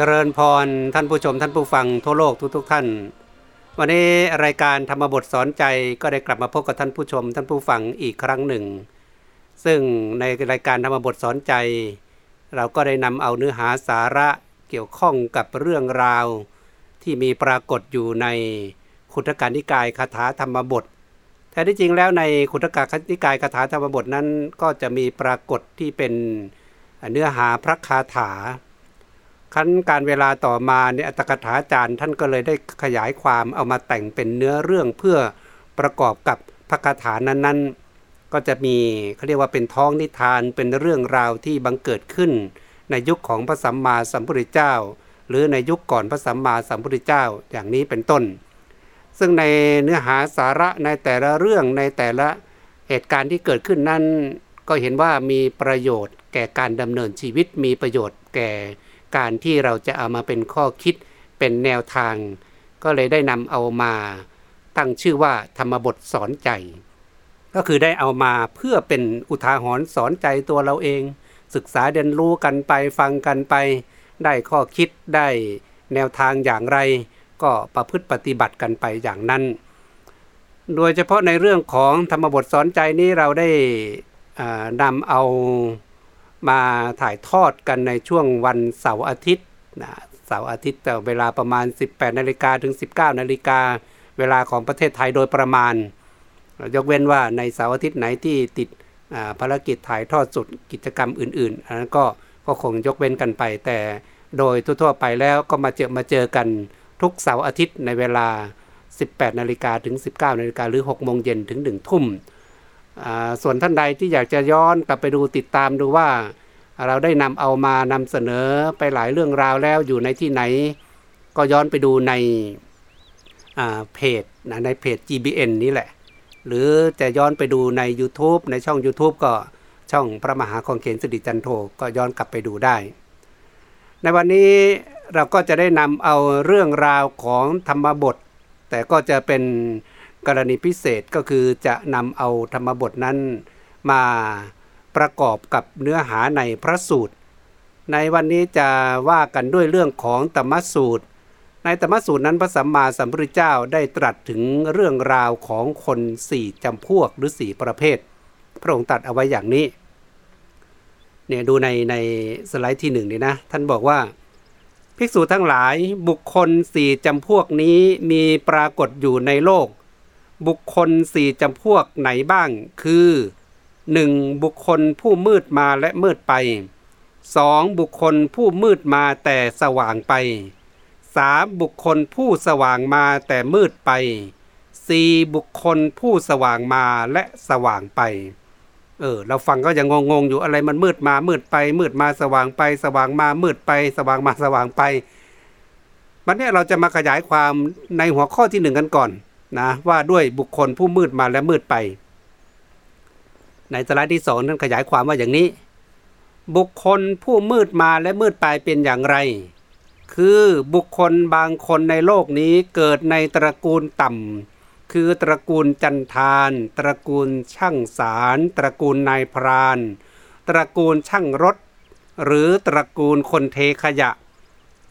จริญพรท่านผู้ชมท่านผู้ฟังทั่วโลกทุกๆทท่าน วันนี้รายการธรรมบทสอนใจก็ได้กลับมาพบกับท่านผู้ชม ท่านผู้ฟังอีกครั้งหนึ่ง ซึ่งในรายการธรรมบทสอนใจ เราก็ได้นำเอาเนื้อหาสาระเกี่ยวข้องกับเรื่องราว ที่มีปรากฏอยู่ในขุทการนิกายคาถาธรรมบทแท้ที่จริงแล้วในขุทการนิกายคาถาธรรมบทนั้น ก็จะมีปรากฏที่เป็นเนื้อหาพระคาถา ขั้นการเวลาต่อมาเนี่ยอัตกถาจารย์ท่านก็เลยได้ขยายความเอามาแต่งเป็นเนื้อเรื่องเพื่อประกอบกับพระคาถานั้นๆ ก็จะมีเขาเรียกว่าเป็นท้องนิทานเป็นเรื่องราวที่บังเกิดขึ้น ในยุคของพระสัมมาสัมพุทธเจ้า หรือในยุคก่อนพระสัมมาสัมพุทธเจ้าอย่างนี้เป็นต้น ซึ่งในเนื้อหาสาระในแต่ละเรื่องในแต่ละเหตุการณ์ที่เกิดขึ้นนั้น ก็เห็นว่ามีประโยชน์แก่การดำเนินชีวิตมีประโยชน์แก่ การที่เราจะเอามาเป็นข้อคิดเป็นแนวทาง ก็เลยได้นำเอามาตั้งชื่อว่าธรรมบทสอนใจ ก็คือได้เอามาเพื่อเป็นอุทาหรณ์สอนใจตัวเราเอง ศึกษาเรียนรู้กันไปฟังกันไป ได้ข้อคิดได้แนวทางอย่างไร ก็ประพฤติปฏิบัติกันไปอย่างนั้น โดยเฉพาะในเรื่องของธรรมบทสอนใจนี้เราได้นำเอา มาถ่ายทอดกันในช่วงวันเสาร์อาทิตย์นะเสาร์อาทิตย์แต่เวลาประมาณ 18นาฬิกาถึง 19นาฬิกาเวลาของประเทศไทยโดยประมาณ ยกเว้นว่าในเสาร์อาทิตย์ไหนที่ติดภารกิจถ่ายทอดสดกิจกรรมอื่นๆอันนั้นก็ก็คงยกเว้นกันไป แต่โดยทั่วๆไปแล้วก็มาเจอมาเจอกันทุกเสาร์อาทิตย์ในเวลา 18นาฬิกาถึง 19นาฬิกาหรือ 6 โมงเย็นถึง 1 ทุ่ม ส่วนท่านใดที่อยากจะย้อนกลับไปดูติดตามดูว่า เราได้นำเอามานำเสนอไปหลายเรื่องราวแล้วอยู่ในที่ไหน ก็ย้อนไปดูในเพจนะในเพจ GBN นี้แหละ หรือจะย้อนไปดูใน YouTube ในช่อง YouTube ก็ช่องพระมหาคองเขนสิริจันโทก็ย้อนกลับไปดูได้ ในวันนี้เราก็จะได้นำเอาเรื่องราวของธรรมบท แต่ก็จะเป็น กรณีพิเศษก็คือจะนำเอาธรรมบทนั้นมาประกอบกับเนื้อหาในพระสูตร ในวันนี้จะว่ากันด้วยเรื่องของธรรมสูตร ในธรรมสูตรนั้นพระสัมมาสัมพุทธเจ้าได้ตรัสถึงเรื่องราวของคนสี่จำพวกหรือสี่ประเภท พระองค์ตรัสเอาไว้อย่างนี้เนี่ยดูในในสไลด์ที่หนึ่งนี่นะ ท่านบอกว่าภิกษุทั้งหลายบุคคลสี่จำพวกนี้มีปรากฏอยู่ในโลก บุคคลสี่จำพวกไหนบ้าง คือ 1. บุคคลผู้มืดมาและมืดไป 2. บุคคลผู้มืดมาแต่สว่างไป 3. บุคคลผู้สว่างมาแต่มืดไป 4. บุคคลผู้สว่างมาและสว่างไป เออ เราฟังก็ยังงงๆอยู่อะไรมันมืดมามืดไป มืดมาสว่างไป สว่างมามืดไป สว่างมาสว่างไป วันนี้เราจะมาขยายความในหัวข้อที่หนึ่งกันก่อน นะว่าด้วยบุคคลผู้มืดมาและมืดไป ในสไลด์ที่สองนั้นขยายความว่าอย่างนี้ บุคคลผู้มืดมาและมืดไปเป็นอย่างไร คือบุคคลบางคนในโลกนี้เกิดในตระกูลต่ำคือตระกูลจันทาน ตระกูลช่างสาร ตระกูลนายพราน ตระกูลช่างรถ หรือตระกูลคนเทขยะ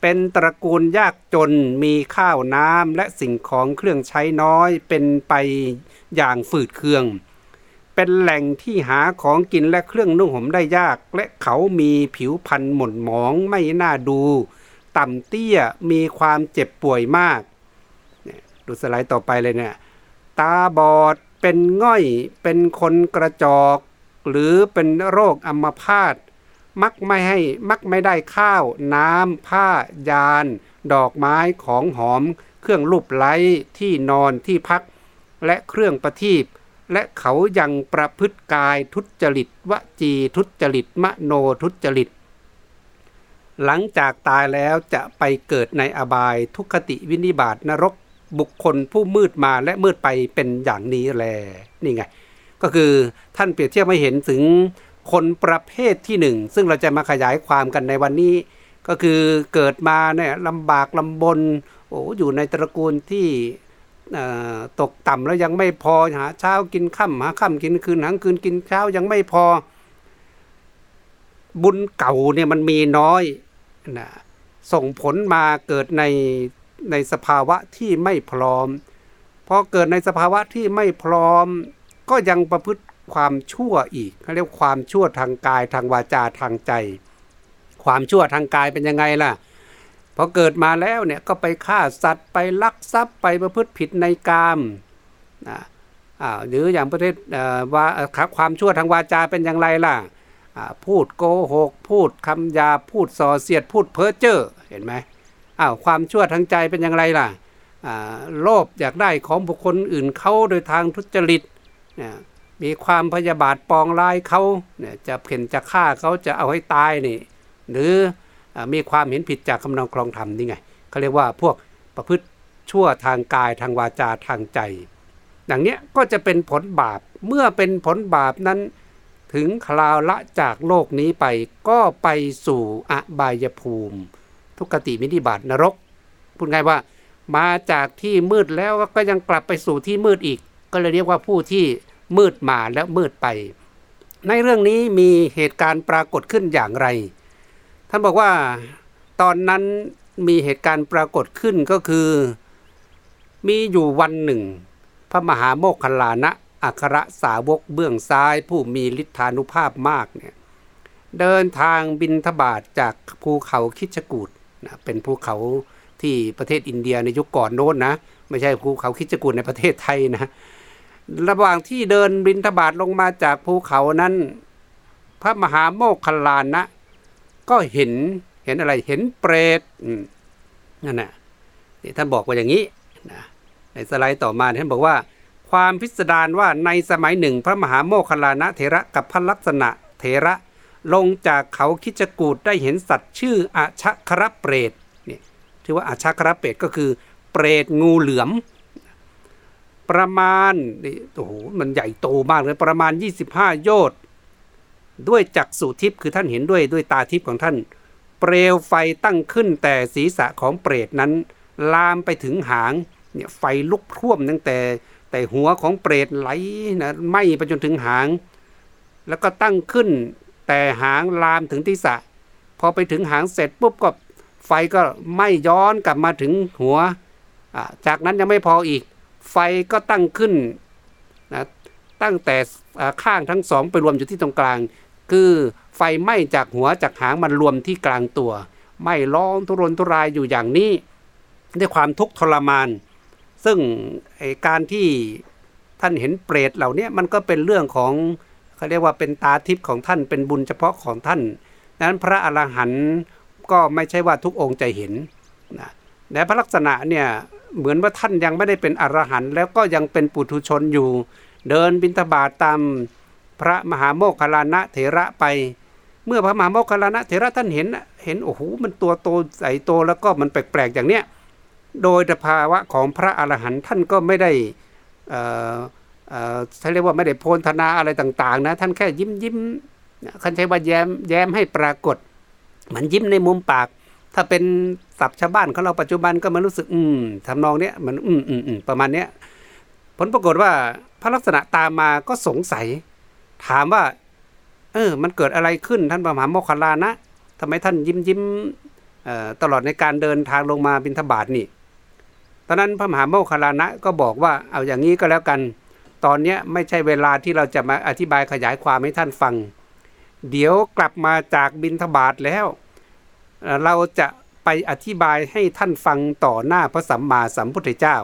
เป็นตระกูลยากจนมีข้าวน้ำและสิ่งของเครื่องใช้น้อยเป็นไปอย่างฝืดเคือง เป็นแหล่งที่หาของกินและเครื่องนุ่งห่มได้ยาก และเขามีผิวพรรณหม่นหมองไม่น่าดู ต่ำเตี้ยมีความเจ็บป่วยมากดูสไลด์ต่อไปเลยเนี่ยตาบอดเป็นง่อยเป็นคนกระจอก หรือเป็นโรคอัมพาต มักไม่ให้มักไม่ได้ข้าว น้ำผ้ายาน ดอกไม้ของหอม เครื่องลูบไล้ที่นอนที่พัก และเครื่องประทีปและเขายังประพฤติกายทุจริตวจีทุจริตมโนทุจริต หลังจากตายแล้วจะไปเกิดในอบายทุกขติวินิบาตนรกบุคคลผู้มืดมาและมืดไปเป็นอย่างนี้แลนี่ไง ก็คือท่านเปรียบเทียบให้เห็นถึง คนประเภทที่หนึ่งซึ่งเราจะมาขยายความกันในวันนี้ ก็คือเกิดมาเนี่ยลำบากลำบนโอ้อยู่ในตระกูลที่ตกต่ำแล้วยังไม่พอหาเช้ากินค่ำหาค่ำกินคืนหางคืนกินเช้ายังไม่พอ บุญเก่าเนี่ยมันมีน้อยนะส่งผลมาเกิดในในสภาวะที่ไม่พร้อมพอเกิดในสภาวะที่ไม่พร้อม ก็ยังประพฤติ ความชั่วอีกเขาเรียกความชั่วทางกายทางวาจาทางใจ ความชั่วทางกายเป็นยังไงล่ะพอเกิดมาแล้วเนี่ยก็ไปฆ่าสัตว์ไปลักทรัพย์ไปประพฤติผิดในกามนะอ่าหรืออย่างประเทศว่าความชั่วทางวาจาเป็นอย่างไรล่ะพูดโกหก พูดคำยาพูดส่อเสียดพูดเพ้อเจ้อเห็นไหมอ้าวความชั่วทางใจเป็นอย่างไรล่ะโลภอยากได้ของบุคคลอื่นเขาโดยทางทุจริตเนี่ย มีความพยาบาทปองร้ายเขาเนี่ยจะเพ่นจะฆ่าเขาจะเอาให้ตายนี่หรือมีความเห็นผิดจากคำนองครองธรรมนี่ไงเขาเรียกว่าพวกประพฤติชั่วทางกายทางวาจาทางใจดังนี้ก็จะเป็นผลบาปเมื่อเป็นผลบาปนั้น ถึงคราวละจากโลกนี้ไปก็ไปสู่อบายภูมิ ทุกติมินิบาตนรกพูดง่ายว่า มาจากที่มืดแล้วก็ยังกลับไปสู่ที่มืดอีก ก็เลยเรียกว่าผู้ที่ มืดมาแล้วมืดไป ในเรื่องนี้มีเหตุการณ์ปรากฏขึ้นอย่างไร ท่านบอกว่าตอนนั้นมีเหตุการณ์ปรากฏขึ้นก็คือ มีอยู่วันหนึ่ง พระมหาโมคคลานะอัครสาวกเบื้องซ้ายผู้มีฤทธานุภาพมากเนี่ยเดินทางบินทบาทจากภูเขาคิชกูดนะเป็นภูเขาที่ประเทศอินเดียในยุคก่อนโน้นนะ ไม่ใช่ภูเขาคิชกูดในประเทศไทยนะ ระหว่างที่เดินบินทบาทลงมาจากภูเขานั้น พระมหาโมคคลานะ ก็เห็นเห็นอะไรเห็นเปรตนั่นแหละนี่ท่านบอกว่าอย่างนี้นะในสไลด์ต่อมาท่านบอกว่า ความพิสดารว่าในสมัยหนึ่ง พระมหาโมคคลานะเถระกับพระลักษณะเถระลงจากเขาคิจกูดได้เห็นสัตว์ชื่ออาชะครเปรตนี่ที่ว่าอาชะครเปรตก็คือเปรตงูเหลือม ประมาณนี่โอ้โหมันใหญ่โตมากเลยประมาณ 25 โยชน์ด้วยจักสุทิพย์คือท่านเห็นด้วยด้วยตาทิพย์ของท่าน เปลวไฟตั้งขึ้นแต่ศีรษะของเปรตนั้น ลามไปถึงหางเนี่ยไฟลุกท่วมตั้งแต่แต่หัวของเปรตไหลนะไหม้ไปจนถึงหาง แล้วก็ตั้งขึ้นแต่หางลามถึงที่สะ พอไปถึงหางเสร็จปุ๊บก็ไฟก็ไหม้ย้อนกลับมาถึงหัว จากนั้นยังไม่พออีก ไฟก็ตั้งขึ้นนะตั้งแต่ข้างทั้งสองไปรวมอยู่ที่ตรงกลาง คือไฟไหม้จากหัวจากหางมันรวมที่กลางตัวไหม้ร้องทุรนทุรายอยู่อย่างนี้ด้วยความทุกข์ทรมาน ซึ่งการที่ท่านเห็นเปรตเหล่านี้มันก็เป็นเรื่องของเขาเรียกว่าเป็นตาทิพย์ของท่านเป็นบุญเฉพาะของท่าน นั้นพระอรหันต์ก็ไม่ใช่ว่าทุกองค์จะเห็นนะแต่พระลักษณะเนี่ย เหมือนว่าท่านยังไม่ได้เป็นอรหันต์แล้วก็ยังเป็นปุถุชนอยู่ เดินบิณฑบาตตามพระมหาโมคคลานะเถระไป เมื่อพระมหาโมคคลานะเถระท่านเห็นเห็นโอ้โหมันตัวโตใสโตแล้วก็มันแปลกๆอย่างเนี้ยโดยภาวะของพระอรหันต์ท่านก็ไม่ได้เอ่อเอ่อเขาเรียกว่าไม่ได้โพลธนาอะไรต่างๆนะท่านแค่ยิ้มยิ้มคันใช้ว่าแย้มแย้มให้ปรากฏ เหมือนยิ้มในมุมปาก ถ้าเป็นศัพท์ชาวบ้านของเราปัจจุบันก็มันรู้สึก อืมทำนองเนี้ยมันอืมอืมอืมประมาณเนี้ยผลปรากฏว่าพระลักษณะตามมาก็สงสัย ถามว่า เออ มันเกิดอะไรขึ้นท่านพระมหาโมคคลานะทำไมท่านยิ้มยิ้มตลอดในการเดินทางลงมาบินทบาทนี่ ตอนนั้นพระมหาโมคคลานะก็บอกว่าเอาอย่างนี้ก็แล้วกัน ตอนนี้ไม่ใช่เวลาที่เราจะมาอธิบายขยายความให้ท่านฟัง เดี๋ยวกลับมาจากบินทบาทแล้ว เราจะไปอธิบายให้ท่านฟังต่อหน้าพระสัมมาสัมพุทธเจ้า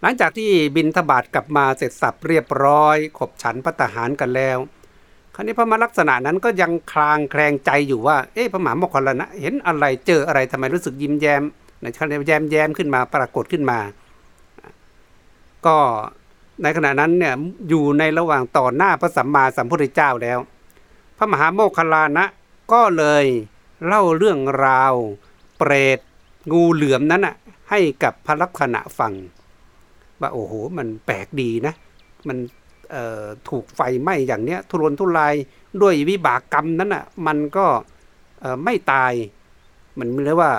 หลังจากที่บินทบาทกลับมาเสร็จสับเรียบร้อย ขบฉันพระทหารกันแล้วคราวนี้พระมาลักษณะนั้นก็ยังคลางแคลงใจอยู่ว่า เอ๊ะพระมหามคลนะ เห็นอะไรเจออะไรทำไมรู้สึกยิ้มแย้มในขณะแย้มแย้มขึ้นมาปรากฏขึ้นมา ก็ในขณะนั้นเนี่ยอยู่ในระหว่างต่อหน้าพระสัมมาสัมพุทธเจ้าแล้ว พระมหาโมคคลานะก็เลย เล่าเรื่องราว เปรตงูเหลือมนั้นอะให้กับพระลักษณะฟัง ว่าโอ้โหมันแปลกดีนะ มันถูกไฟไหม้อย่างเนี้ย ทุรนทุรายด้วยวิบากกรรมนั้นอะมันก็ไม่ตาย มันเรียกว่า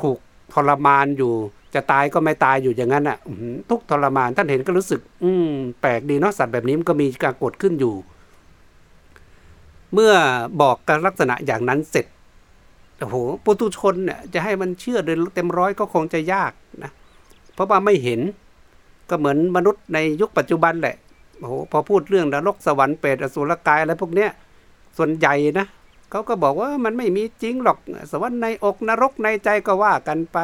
ถูกทรมานอยู่ จะตายก็ไม่ตายอยู่อย่างนั้นอะทุกทรมานท่านเห็นก็รู้สึก อืมแปลกดีเนาะสัตว์แบบนี้มันก็มีการกดขึ้นอยู่ เมื่อบอกกันลักษณะอย่างนั้นเสร็จโอ้โหปุตุชนเนี่ยจะให้มันเชื่อโดยเต็มร้อยก็คงจะยากนะเพราะว่าไม่เห็นก็เหมือนมนุษย์ในยุคปัจจุบันแหละโอ้โหพอพูดเรื่องนรกสวรรค์เปรตอสุรกายอะไรพวกเนี้ยส่วนใหญ่นะเขาก็บอกว่ามันไม่มีจริงหรอกสวรรค์ในอกนรกในใจก็ว่ากันไป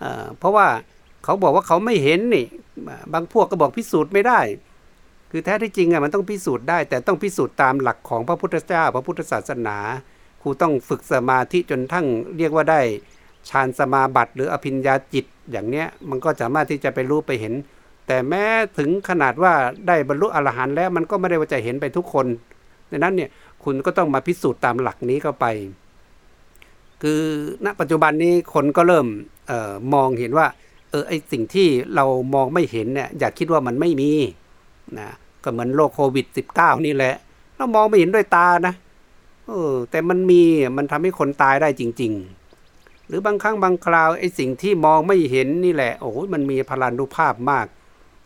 เเพราะว่าเขาบอกว่าเขาไม่เห็นนี่ บางพวกก็บอกพิสูจน์ไม่ได้ คือแท้ที่จริงอะมันต้องพิสูจน์ได้ แต่ต้องพิสูจน์ตามหลักของพระพุทธเจ้า พระพุทธศาสนาครูต้องฝึกสมาธิจนทั้งเรียกว่าได้ฌานสมาบัติหรืออภิญญาจิตอย่างเนี้ยมันก็สามารถที่จะไปรู้ไปเห็น แต่แม้ถึงขนาดว่าได้บรรลุอรหันต์แล้วมันก็ไม่ได้ว่าจะเห็นไปทุกคนดังนั้นเนี่ยคุณก็ต้องมาพิสูจน์ตามหลักนี้เข้าไป คือณปัจจุบันนี้คนก็เริ่มออมองเห็นว่าเออไอสิ่งที่เรามองไม่เห็นเนี่ยอย่าคิดว่ามันไม่มีนะ ก็เหมือนโรคโควิด -19 นี่แหละ เรามองไม่เห็นด้วยตานะเออแต่มันมีมันทำให้คนตายได้จริง ๆ หรือบางครั้งบางคราวไอ้สิ่งที่มองไม่เห็นนี่แหละ โอ้โหมันมีพลานุภาพมาก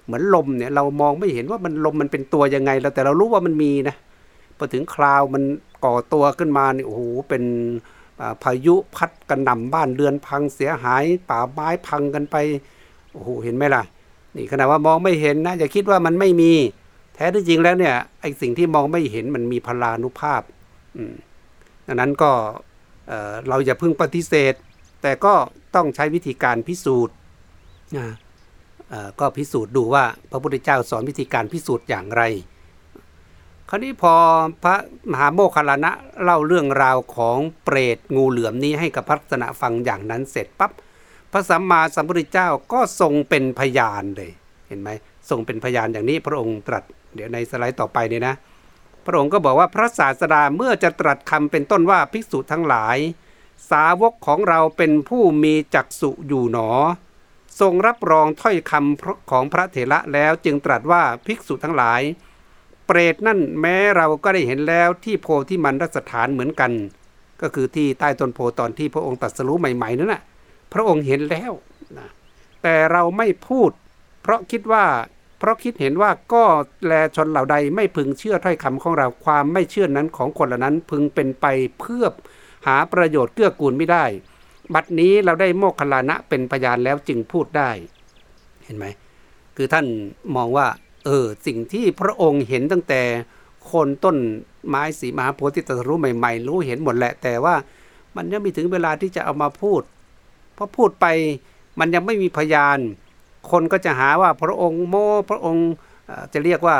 เหมือนลมเนี่ย เรามองไม่เห็นว่ามันลมมันเป็นตัวยังไงแล้วแต่เรารู้ว่ามันมีนะพอถึงคราวมันก่อตัวขึ้นมานี่โอ้โหเป็นพายุพัดกระหน่ำบ้านเรือนพังเสียหาย ป่าไม้พังกันไปโอ้โหเห็นไหมล่ะ นี่ขนาดว่ามองไม่เห็นนะอย่าคิดว่ามันไม่มี แท้ที่จริงแล้วเนี่ยไอ้สิ่งที่มองไม่เห็นมันมีพลานุภาพดังนั้นก็เราอย่าพึ่งปฏิเสธ แต่ก็ต้องใช้วิธีการพิสูจน์ก็พิสูจน์ดูว่าพระพุทธเจ้าสอนวิธีการพิสูจน์อย่างไร คราวนี้พอพระมหาโมคคัลานะเล่าเรื่องราวของเปรตงูเหลือมนี้ให้กับพระสนะฟังอย่างนั้นเสร็จปับ๊บพระสัมมาสัมพุทธเจ้าก็ทรงเป็นพยานเลยเห็นไหม ทรงเป็นพยานอย่างนี้พระองค์ตรัส เดี๋ยวในสไลด์ต่อไปเนี่ยนะ พระองค์ก็บอกว่าพระศาสดาเมื่อจะตรัสคำเป็นต้นว่าภิกษุทั้งหลาย สาวกของเราเป็นผู้มีจักษุอยู่หนอ ทรงรับรองถ้อยคำของพระเถระแล้วจึงตรัสว่าภิกษุทั้งหลาย เปรตนั่นแม้เราก็ได้เห็นแล้วที่โพธิมันรัสถานเหมือนกัน ก็คือที่ใต้ต้นโพตอนที่พระองค์ตรัสรู้ใหม่ๆนั่นแหะพระองค์เห็นแล้วนะแต่เราไม่พูด เพราะคิดว่า เพราะคิดเห็นว่าก็แลชนเหล่าใดไม่พึงเชื่อถ้อยคำของเราความไม่เชื่อนั้นของคนเหล่านั้นพึงเป็นไปเพื่อหาประโยชน์เกื้อกูลไม่ได้ บัดนี้เราได้โมกขลานะเป็นพยานแล้วจึงพูดได้ เห็นไหม คือท่านมองว่า เออ สิ่งที่พระองค์เห็นตั้งแต่คนต้นไม้สีมหาโพธิตรรู้ใหม่ๆ รู้เห็นหมดแหละ แต่ว่ามันยังไม่ถึงเวลาที่จะเอามาพูด เพราะพูดไปมันยังไม่มีพยาน คนก็จะหาว่าพระองค์โมพระองค์จะเรียกว่า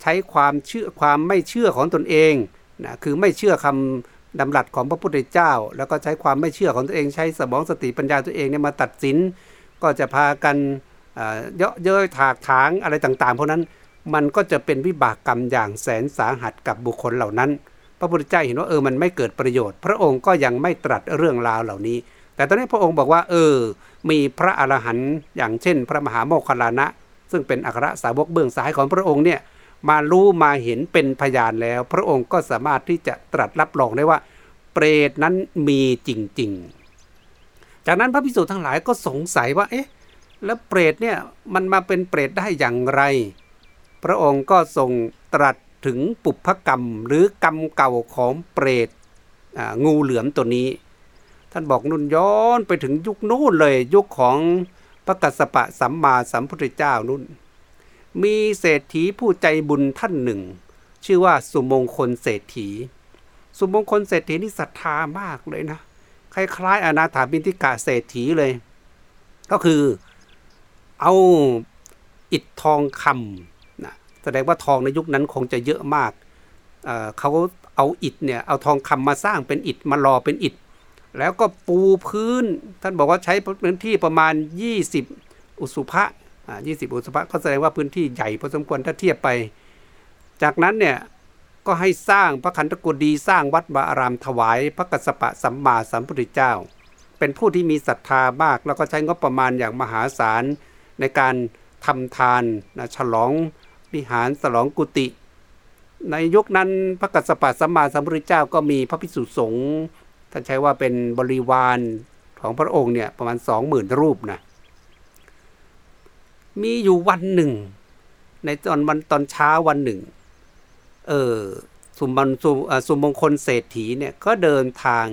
ใช้ความเชื่อความไม่เชื่อของตนเองนะคือไม่เชื่อคำดำรัสของพระพุทธเจ้า แล้วก็ใช้ความไม่เชื่อของตัวเองใช้สมองสติปัญญาตัวเองเนี่ยมาตัดสิน ก็จะพากันเยอะเย้ยถากถางอะไรต่างๆ เพราะนั้นมันก็จะเป็นวิบากกรรมอย่างแสนสาหัสกับบุคคลเหล่านั้น พระพุทธเจ้าเห็นว่าเออมันไม่เกิดประโยชน์ พระองค์ก็ยังไม่ตรัสเรื่องราวเหล่านี้ แต่ตอนนี้พระองค์บอกว่าเออ มีพระอรหันต์อย่างเช่น พระมหาโมคคลานะ ซึ่งเป็นอัครสาวกเบื้องซ้ายของพระองค์เนี่ยมารู้มาเห็นเป็นพยานแล้ว พระองค์ก็สามารถที่จะตรัสรับรองได้ว่า เปรตนั้นมีจริง ๆ จากนั้นพระพิสุทั้งหลายก็สงสัยว่าเอ๊ะแล้วเปรตเนี่ยมันมาเป็นเปรตได้อย่างไร พระองค์ก็ทรงตรัสถึงปุพกรรมหรือกรรมเก่าของเปรตงูเหลือมตัวนี้ ท่านบอกนุ่นย้อนไปถึงยุคนู้นเลย ยุคของพระกัสสปะสัมมาสัมพุทธเจ้านุ่น มีเศรษฐีผู้ใจบุญท่านหนึ่ง ชื่อว่าสุมงคลเศรษฐี สุมงคลเศรษฐีนี่ศรัทธามากเลยนะ คล้ายๆ อนาถาบินทิกาเศรษฐีเลย ก็คือเอาอิฐทองคำนะแสดงว่าทองในยุคนั้นคงจะเยอะมากเเขาเอาอิฐเนี่ยเอาทองคำมาสร้างเป็นอิฐมารอเป็นอิฐ แล้วก็ปูพื้น ท่านบอกว่าใช้พื้นที่ประมาณ 20 อุสุภะอ่า20อุสุภะก็แสดงว่าพื้นที่ใหญ่พอสมควรถ้าเทียบไป จากนั้นเนี่ยก็ให้สร้างพระคันธกุฎีสร้างวัดบาอารามถวาย พระกัสสปะสัมมาสัมพุทธเจ้า เป็นผู้ที่มีศรัทธามาก แล้วก็ใช้งบประมาณอย่างมหาศาลในการทำทานนะฉลองวิหารฉลองกุฏิในยุคนั้นพระกัสสปะสัมมาสัมพุทธเจ้าก็มีพระภิกษุสงฆ์ ท่านใช้ว่าเป็นบริวารของพระองค์เนี่ยประมาณสองหมื่นรูปนะมีอยู่วันหนึ่ง ในตอนวันตอนเช้าวันหนึ่ง เออสุมบันสุสุมงคลเศรษฐีเนี่ยก็เดินทาง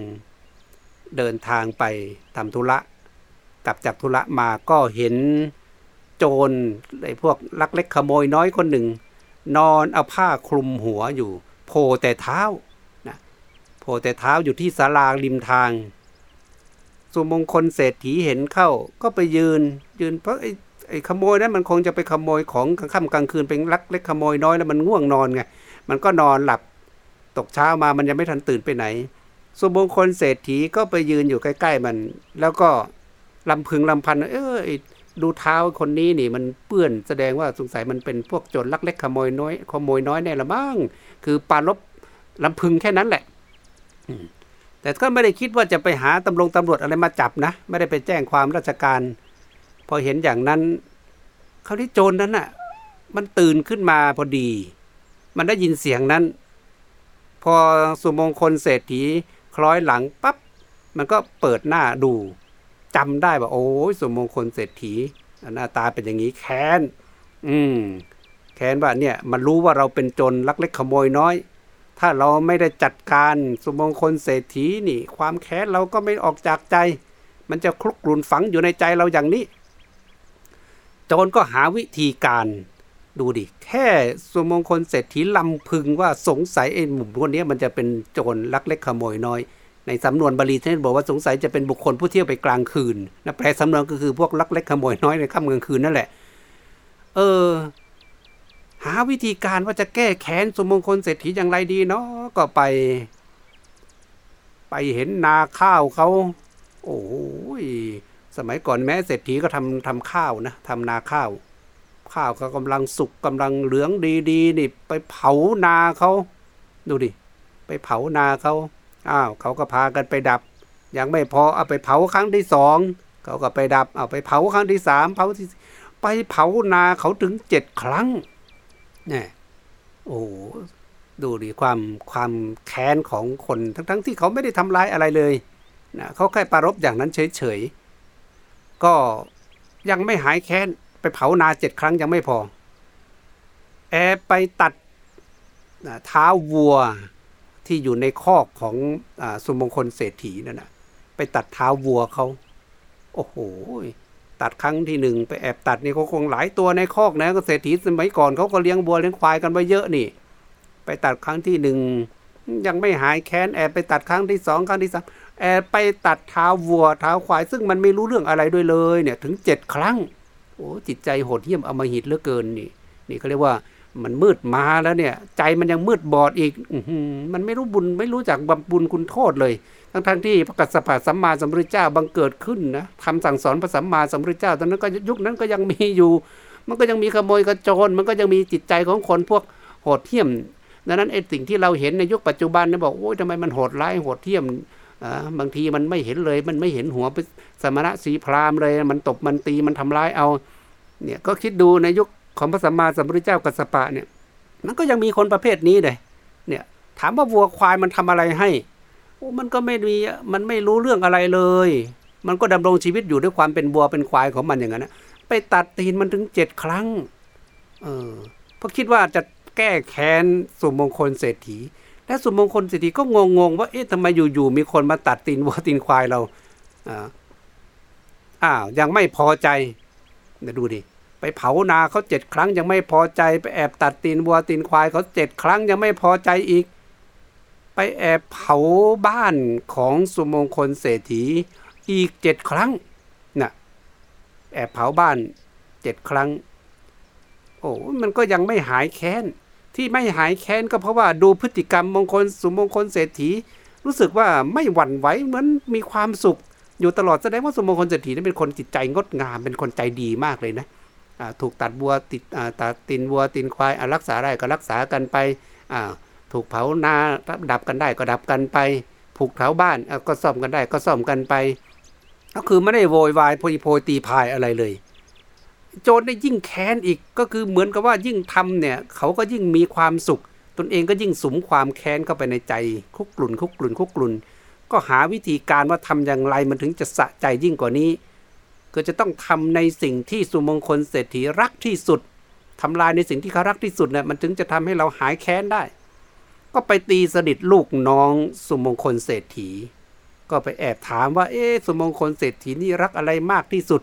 เดินทางไปทำธุระกลับจากธุระมาก็เห็นโจรไอ้พวกลักเล็กขโมยน้อยคนหนึ่ง นอนเอาผ้าคลุมหัวอยู่ โผล่แต่เท้า โผล่แต่เท้าอยู่ที่ศาลาริมทาง สุมงคลเศรษฐีเห็นเข้า ก็ไปยืน ยืนเพราะไอ้ไอ้ขโมยนั้นมันคงจะไปขโมยของกลางค่ำกลางคืนเป็นลักเล็กขโมยน้อยแล้วมันง่วงนอนไงมันก็นอนหลับตกเช้ามามันยังไม่ทันตื่นไปไหน สุมงคลเศรษฐีก็ไปยืนอยู่ใกล้ ๆ มัน แล้วก็ลำพึงลำพัน เออดูเท้าคนนี้นี่มันเปื้อนแสดงว่าสงสัยมันเป็นพวกโจรลักเล็กขโมยน้อยขโมยน้อยแน่ละมั้งคือปาลบลำพึงแค่นั้นแหละ แต่ก็ไม่ได้คิดว่าจะไปหาตำรวจตำรวจอะไรมาจับนะ ไม่ได้ไปแจ้งความราชการ พอเห็นอย่างนั้นเขาที่โจรนั้นน่ะ มันตื่นขึ้นมาพอดี มันได้ยินเสียงนั้น พอสุมงคลเศรษฐีคล้อยหลังปับ๊บมันก็เปิดหน้าดูจำได้ว่าโอ้ยสมมงคลเศรษฐีหน้าตาเป็นอย่างนี้แค้น อืมแค้นว่าเนี่ย มันรู้ว่าเราเป็นจนลักเล็กขโมยน้อย ถ้าเราไม่ได้จัดการสมมงคลเศรษฐีนี่ ความแค้นเราก็ไม่ออกจากใจ มันจะคลุกกลุ่นฝังอยู่ในใจเราอย่างนี้ โจรก็หาวิธีการดูดิ แค่สมมงคลเศรษฐีลำพึงว่าสงสัยไอ้หมุ่มพวกนี้มันจะเป็นโจรลักเล็กขโมยน้อย ในสำนวนบาลีท่านบอกว่าสงสัยจะเป็นบุคคลผู้เที่ยวไปกลางคืนนะแปลสำนวนก็คือพวกลักเล็กขโมยน้อยในค่ำกลางคืนนั่นแหละ เออ หาวิธีการว่าจะแก้แค้นสมมงคลเศรษฐีอย่างไรดีเนาะก็ไป ไปเห็นนาข้าวเขา โอ้ยสมัยก่อนแม้เศรษฐีก็ทำทำข้าวนะทำนาข้าว ข้าวเขากำลังสุกกำลังเหลืองดีๆนี่ ไปเผานาเขาดูดิไปเผานาเขาอ้าวเขาก็พากันไปดับ ยังไม่พอเอาไปเผาครั้งที่สองเขาก็ไปดับเอาไปเผาครั้งที่สามเผาที่ไปเผานาเขาถึงเจ็ดครั้ง เนี่ยโอ้ดูดิความความแค้นของคนทั้งทั้งที่เขาไม่ได้ทำร้ายอะไรเลยนะเขาแค่ปารบอย่างนั้นเฉยๆก็ยังไม่หายแค้นไปเผานาเจ็ดครั้งยังไม่พอ แอไปตัดเท้าวัวที่อยู่ในคอกของอสุมงคลเศรษฐีนั่นนะไปตัดเท้าวัวเขาโอ้โห ตัดครั้งที่หนึ่งไปแอบตัดนี่เขาคงหลายตัวในคอกนะก็เศรษฐีสมัยก่อนเขาก็เลี้ยงวัวเลี้ยงควายกันไว้เยอะนี่ ไปตัดครั้งที่หนึ่งยังไม่หายแค้นแอบไปตัดครั้งที่สองครั้งที่สามแอบไปตัดเท้าวัวเท้าควาย ซึ่งมันไม่รู้เรื่องอะไรด้วยเลยเนี่ยถึงเจ็ดครั้ง โอ้จิตใจโหดเหี้ยมอมหิตเหลือเกินนี่ นี่เขาเรียกว่า มันมืดมาแล้วเนี่ย ใจมันยังมืดบอดอีกอมันไม่รู้บุญไม่รู้จักบำบุญคุณโทษเลย ทั้งทั้งที่พระกัสสปะสัมมาสัมพุทธเจ้าบังเกิดขึ้นนะทำสั่งสอนพระสัมมาสัมพุทธเจ้าตอนนั้นก็ยุคนั้นก็ยังมีอยู่ มันก็ยังมีขโมยกระโจน มันก็ยังมีจิตใจของคนพวกโหดเหี้ยมดังนั้นไอ้สิ่งที่เราเห็นในยุคปัจจุบันเนี่ยบอกโอ้ยทำไมมันโหดร้ายโหดเหี้ยมอ่าบางทีมันไม่เห็นเลย มันไม่เห็นหัวสมณะสีพรามเลย มันตบมันตีมันทำร้ายเอา เนี่ยก็คิดดูในยุค ของพระสัมมาสัมพุทธเจ้ากัสสปะเนี่ย มันก็ยังมีคนประเภทนี้เลยเนี่ย ถามว่าวัวควายมันทำอะไรให้โอ้มันก็ไม่มีมันไม่รู้เรื่องอะไรเลย มันก็ดำรงชีวิตอยู่ด้วยความเป็นวัวเป็นควายของมันอย่างนั้นนะไปตัดตีนมันถึงเจ็ดครั้ง เออเพราะคิดว่าจะแก้แค้นสุมงคลเศรษฐี และสุมงคลเศรษฐีก็งงๆว่าเอ๊ะทำไมอยู่ๆมีคนมาตัดตีนวัวตีนควายเราอ่าอ้าวยังไม่พอใจเดี๋ยวดูดิ ไปเผานาเขาเจ็ดครั้งยังไม่พอใจ ไปแอบตัดตีนวัวตีนควายเขาเจ็ดครั้งยังไม่พอใจอีก ไปแอบเผาบ้านของสุมงคลเศรษฐีอีกเจ็ดครั้งน่ะแอบเผาบ้านเจ็ดครั้ง โอ้มันก็ยังไม่หายแค้น ที่ไม่หายแค้นก็เพราะว่าดูพฤติกรรมมงคลสุมงคลเศรษฐี รู้สึกว่าไม่หวั่นไหวเหมือนมีความสุข อยู่ตลอดแสดงว่าสุมงคลเศรษฐีนั้นเป็นคนจิตใจงดงามเป็นคนใจดีมากเลยนะ ถูกตัดบัวติดตัดตินวัวตินควายรักษาได้ก็รักษากันไปถูกเผานาดับกันได้ก็ดับกันไป ผูกเผาบ้านก็ซ่อมกันได้ก็ซ่อมกันไป ก็คือไม่ได้โวยวายโพยโพยตีพายอะไรเลย โจรได้ยิ่งแค้นอีกก็คือเหมือนกับว่ายิ่งทำเนี่ยเขาก็ยิ่งมีความสุข ตนเองก็ยิ่งสมความแค้นเข้าไปในใจคุกกลุ่นคุกกลุ่นคุกกลุ่นก็หาวิธีการว่าทำอย่างไรมันถึงจะสะใจยิ่งกว่านี้ ก็จะต้องทำในสิ่งที่สุมงคลเศรษฐีรักที่สุดทำลายในสิ่งที่เขารักที่สุดเนี่ยมันถึงจะทำให้เราหายแค้นได้ ก็ไปตีสนิทลูกน้องสุมงคลเศรษฐี ก็ไปแอบถามว่า เอ๊สุมงคลเศรษฐีนี่รักอะไรมากที่สุด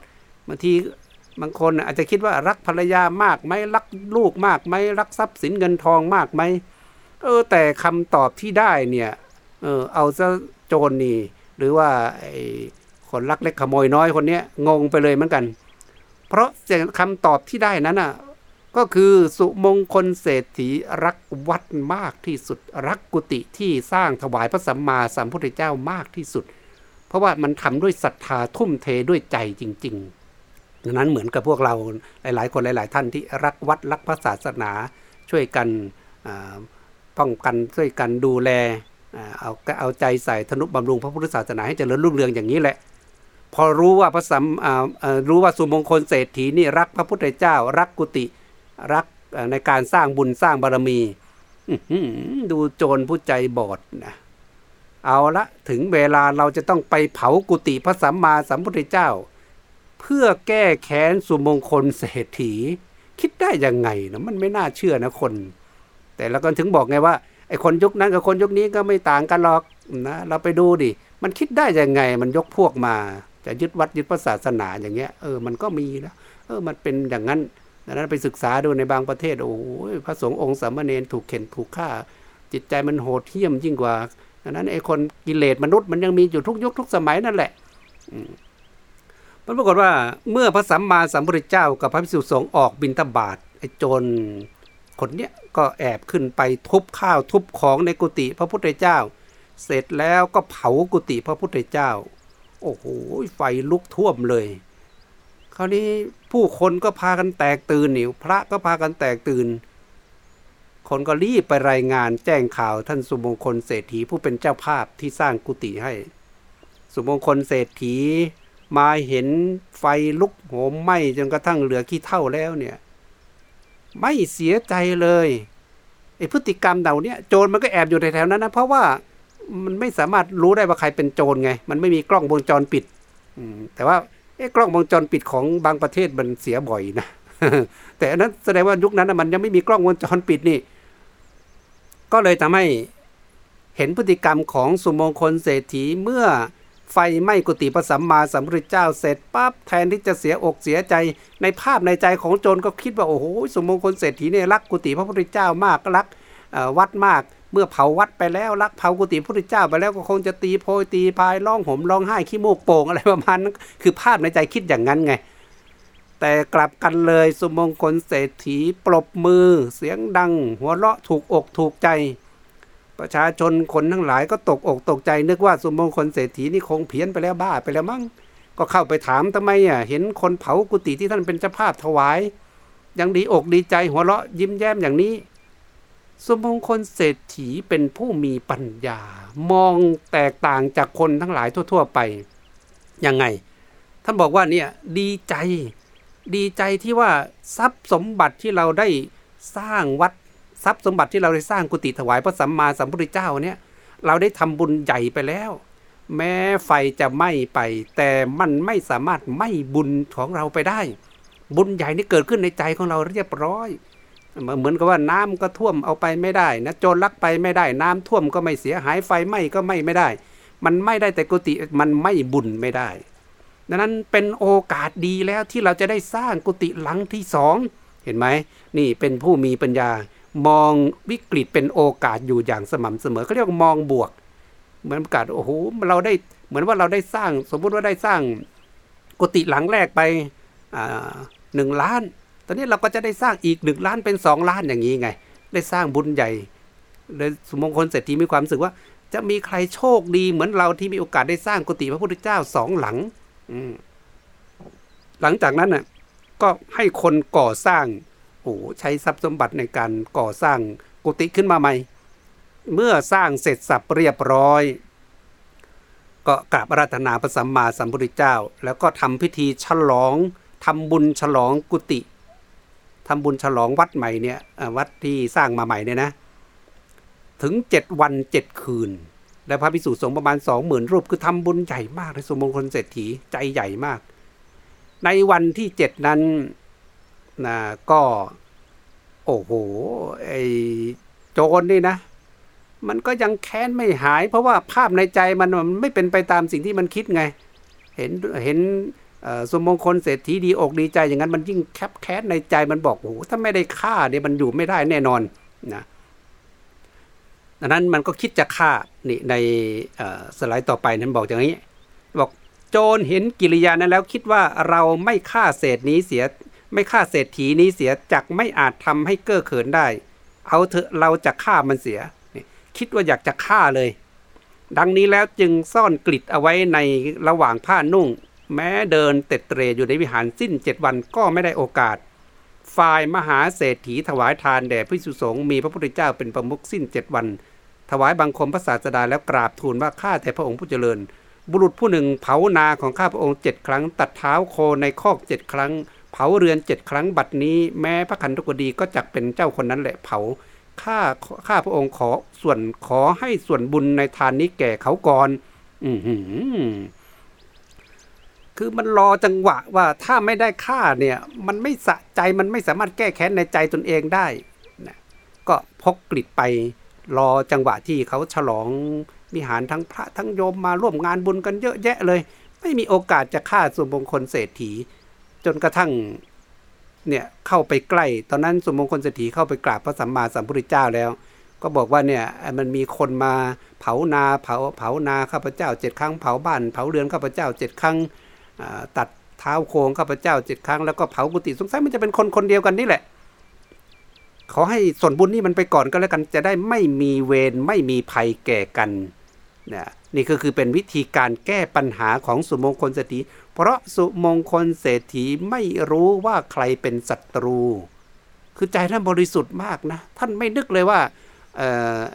บางทีบางคนอาจจะคิดว่ารักภรรยามากไหมรักลูกมากไหมรักทรัพย์สินเงินทองมากไหมเออแต่คำตอบที่ได้เนี่ยเออเอาซะโจรนี่หรือว่าไอ คนรักเล็กขโมยน้อยคนนี้งงไปเลยเหมือนกัน เพราะคำตอบที่ได้นั้นอะก็คือสุมงคลเศรษฐีรักวัดมากที่สุด รักกุฏิที่สร้างถวายพระสัมมาสัมพุทธเจ้ามากที่สุด เพราะว่ามันทำด้วยศรัทธาทุ่มเทด้วยใจจริงๆดังนั้นเหมือนกับพวกเราหลาย ๆ คนหลาย ๆ ท่านที่รักวัดรักพระศาสนาช่วยกันป้องกันช่วยกันดูแลเอาเอาใจใส่ธนุบำรุงพระพุทธศาสนาให้เจริญรุ่งเรืองอย่างนี้แหละ พอรู้ว่าพระสัมรู้ว่าสุมงคลเศรษฐีนี่รักพระพุทธเจ้า รักกุฏิรักในการสร้างบุญสร้างบารมีดูโจรผู้ใจบอดนะเอาละถึงเวลาเราจะต้องไปเผากุฏิพระสัมมาสัมพุทธเจ้า เพื่อแก้แค้นสุมงคลเศรษฐี คิดได้ยังไงนะมันไม่น่าเชื่อนะคน แต่เราก็ถึงบอกไงว่าไอ้คนยุคนั้นกับคนยุคนี้ก็ไม่ต่างกันหรอกนะเราไปดูดิมันคิดได้ยังไงมันยกพวกมา จะยึดวัดยึดพระศาสนาอย่างเงี้ยเออมันก็มีแล้วเออมันเป็นอย่างนั้นดังนั้นไปศึกษาดูในบางประเทศโอ้ยพระสงฆ์องค์สามเณรถูกเข็นถูกฆ่า จิตใจมันโหดเหี้ยมยิ่งกว่าดังนั้นไอ้คนกิเลสมนุษย์มันยังมีอยู่ทุกยุคทุกสมัยนั่นแหละมันปรากฏว่าเมื่อพระสัมมาสัมพุทธเจ้ากับพระภิกษุสงฆ์ออกบินทบาทไอ้โจรคนเนี้ยก็แอบขึ้นไปทุบข้าวทุบของในกุฏิพระพุทธเจ้า เสร็จแล้วก็เผากุฏิพระพุทธเจ้า อ้โหไฟลุกท่วมเลย คราวนี้ผู้คนก็พากันแตกตื่นหนิวพระก็พากันแตกตื่น คนก็รีบไปรายงานแจ้งข่าวท่านสุมงคลเศรษฐีผู้เป็นเจ้าภาพที่สร้างกุฏิให้ สุมงคลเศรษฐีมาเห็นไฟลุกโหมไหม้จนกระทั่งเหลือขี้เท่าแล้วเนี่ยไม่เสียใจเลยไอ้พฤติกรรมเหล่านี้โจรมันก็แอบอยู่แถวนั้นนะเพราะว่า มันไม่สามารถรู้ได้ว่าใครเป็นโจรไง มันไม่มีกล้องวงจรปิดแต่ว่าเอ๊กล้องวงจรปิดของบางประเทศมันเสียบ่อยนะแต่อันนั้นแสดงว่ายุคนั้นมันยังไม่มีกล้องวงจรปิดนี่ ก็เลยทำให้เห็นพฤติกรรมของสุมงคลเศรษฐีเมื่อไฟไหม้กุฏิพระสัมมาสัมพุทธเจ้าเสร็จปั๊บแทนที่จะเสียอกเสียใจในภาพในใจของโจรก็คิดว่าโอ้โหสุมงคลเศรษฐีเนี่ยรักกุฏิพระพุทธเจ้ามากรักวัดมาก เมื่อเผาวัดไปแล้วรักเผากุฏิพระพุทธเจ้าไปแล้วก็คงจะตีโพยตีพายร้องห่มร้องไห้ขี้มูกโป่งอะไรประมาณนั้นคือภาพในใจคิดอย่างนั้นไง แต่กลับกันเลยสุมงคลเศรษฐีปรบมือ เสียงดัง หัวเราะถูกอกถูกใจ ประชาชนคนทั้งหลายก็ตกอกตกใจนึกว่าสุมงคลเศรษฐีนี่คงเพี้ยนไปแล้วบ้าไปแล้วมั้งก็เข้าไปถามทำไมอะเห็นคนเผากุฏิที่ท่านเป็นเจ้าภาพถวาย ยังดีอกดีใจหัวเราะยิ้มแย้มอย่างนี้ สมงคลเศรษฐีเป็นผู้มีปัญญา มองแตกต่างจากคนทั้งหลายทั่ว ๆ ไป ยังไง ท่านบอกว่าเนี่ยดีใจ ดีใจที่ว่าทรัพย์สมบัติที่เราได้สร้างวัดทรัพย์สมบัติที่เราได้สร้างกุฏิถวายพระสัมมาสัมพุทธเจ้าเนี่ยเราได้ทำบุญใหญ่ไปแล้ว แม้ไฟจะไหม้ไป แต่มันไม่สามารถไหม้บุญของเราไปได้ บุญใหญ่นี่เกิดขึ้นในใจของเราเรียบร้อย เหมือนกับว่าน้ำก็ท่วมเอาไปไม่ได้นะโจรลักไปไม่ได้ น้ำท่วมก็ไม่เสียหายไฟไหม้ก็ไหม่ไม่ได้ มันไม่ได้แต่กุฏิมันไม่บุญไม่ได้ ดังนั้นเป็นโอกาสดีแล้วที่เราจะได้สร้างกุฏิหลังที่สองเห็นไหมนี่เป็นผู้มีปัญญามองวิกฤตเป็นโอกาสอยู่อย่างสม่ำเสมอเขาเรียกมองบวก เหมือนประกาศโอ้โหเราได้เหมือนว่าเราได้สร้างสมมุติว่าได้สร้างกุฏิหลังแรกไปหนึ่งล้าน ตอนนี้เราก็จะได้สร้างอีกหนึ่งล้านเป็นสองล้านอย่างนี้ไง ได้สร้างบุญใหญ่เลยสมงคลเศรษฐีมีความรู้สึกว่า จะมีใครโชคดีเหมือนเราที่มีโอกาสได้สร้างกุฏิพระพุทธเจ้าสองหลัง อืหลังจากนั้นน่ะ ก็ให้คนก่อสร้างโอ้ใช้ทรัพย์สมบัติในการก่อสร้างกุฏิขึ้นมาใหม่ เมื่อสร้างเสร็จสับเรียบร้อยก็กราบอาราธนาพระสัมมาสัมพุทธเจ้า แล้วก็ทำพิธีฉลองทำบุญฉลองกุฏิ ทำบุญฉลองวัดใหม่เนี่ยวัดที่สร้างมาใหม่เนี่ยนะ ถึงเจ็ดวันเจ็ดคืน และพระภิกษุสงฆ์ประมาณสองหมื่นรูปคือทำบุญใหญ่มากในสมมงคลเศรษฐีใจใหญ่มาก ในวันที่เจ็ดนั้นนะก็ โอ้โหไอโจรนี่นะ มันก็ยังแค้นไม่หาย เพราะว่าภาพในใจมันมันไม่เป็นไปตามสิ่งที่มันคิดไง เห็นเห็น สมมงคลเศรษฐีดีอกดีใจอย่างนั้นมันยิ่งแคบแค้นในใจมันบอกโอ้โหถ้าไม่ได้ฆ่าเนี่ยมันอยู่ไม่ได้แน่นอนนะดังนั้นมันก็คิดจะฆ่านี่ในสไลด์ต่อไปนั้นบอกอย่างนี้ บอกโจรเห็นกิริยานั้นแล้วคิดว่าเราไม่ฆ่าเศษนี้เสียไม่ฆ่าเศรษฐีนี้เสียจักไม่อาจทำให้เก้อเขินได้ เอาเถอะเราจะฆ่ามันเสีย คิดว่าอยากจะฆ่าเลย ดังนี้แล้วจึงซ่อนกลิดเอาไว้ในระหว่างผ้านุ่ง แม้เดินเต็ดเตรอยู่ในวิหารสิ้นเจ็ดวันก็ไม่ได้โอกาส ฝ่ายมหาเศรษฐีถวายทานแด่พระสุสงฆ์มีพระพุทธเจ้าเป็นประมุขสิ้นเจ็ดวัน ถวายบังคมพระศาสดาแล้วกราบทูลว่าข้าแต่พระองค์ผู้เจริญ บุรุษผู้หนึ่งเผานาของข้าพระองค์เจ็ดครั้ง ตัดเท้าโคในคอกเจ็ดครั้ง เผาเรือนเจ็ดครั้งบัดนี้ แม้พระคันธุกดีก็จักเป็นเจ้าคนนั้นแหละเผาข้าข้าพระองค์ขอส่วนขอให้ส่วนบุญในทานนี้แก่เขาก่อน อื คือมันรอจังหวะว่าถ้าไม่ได้ฆ่าเนี่ยมันไม่สะใจมันไม่สามารถแก้แค้นในใจตนเองได้นะก็พกกลิดไปรอจังหวะที่เขาฉลองมิหารทั้งพระทั้งโยมมาร่วมงานบุญกันเยอะแยะเลย ไม่มีโอกาสจะฆ่าส่วนมงคลเศรษฐี จนกระทั่งเนี่ยเข้าไปใกล้ ตอนนั้นสมมงคลเศรษฐีเข้าไปกราบพระสัมมาสัมพุทธเจ้าแล้ว ก็บอกว่าเนี่ยมันมีคนมาเผานาเผาเผานาข้าพเจ้าเจ็ดครั้งเผาบ้านเผาเรือนข้าพเจ้าเจ็ดครั้ง ตัดเท้าโคงข้าพเจ้าเจ็ดครั้งแล้วก็เผากุฏิสงสัยมันจะเป็นคนคนเดียวกันนี่แหละ ขอให้ส่วนบุญนี่มันไปก่อนก็แล้วกันจะได้ไม่มีเวรไม่มีภัยแก่กันนะนี่ก็คือเป็นวิธีการแก้ปัญหาของสุมงคลเศรษฐี เพราะสุมงคลเศรษฐีไม่รู้ว่าใครเป็นศัตรู คือใจท่านบริสุทธิ์มากนะ ท่านไม่นึกเลยว่า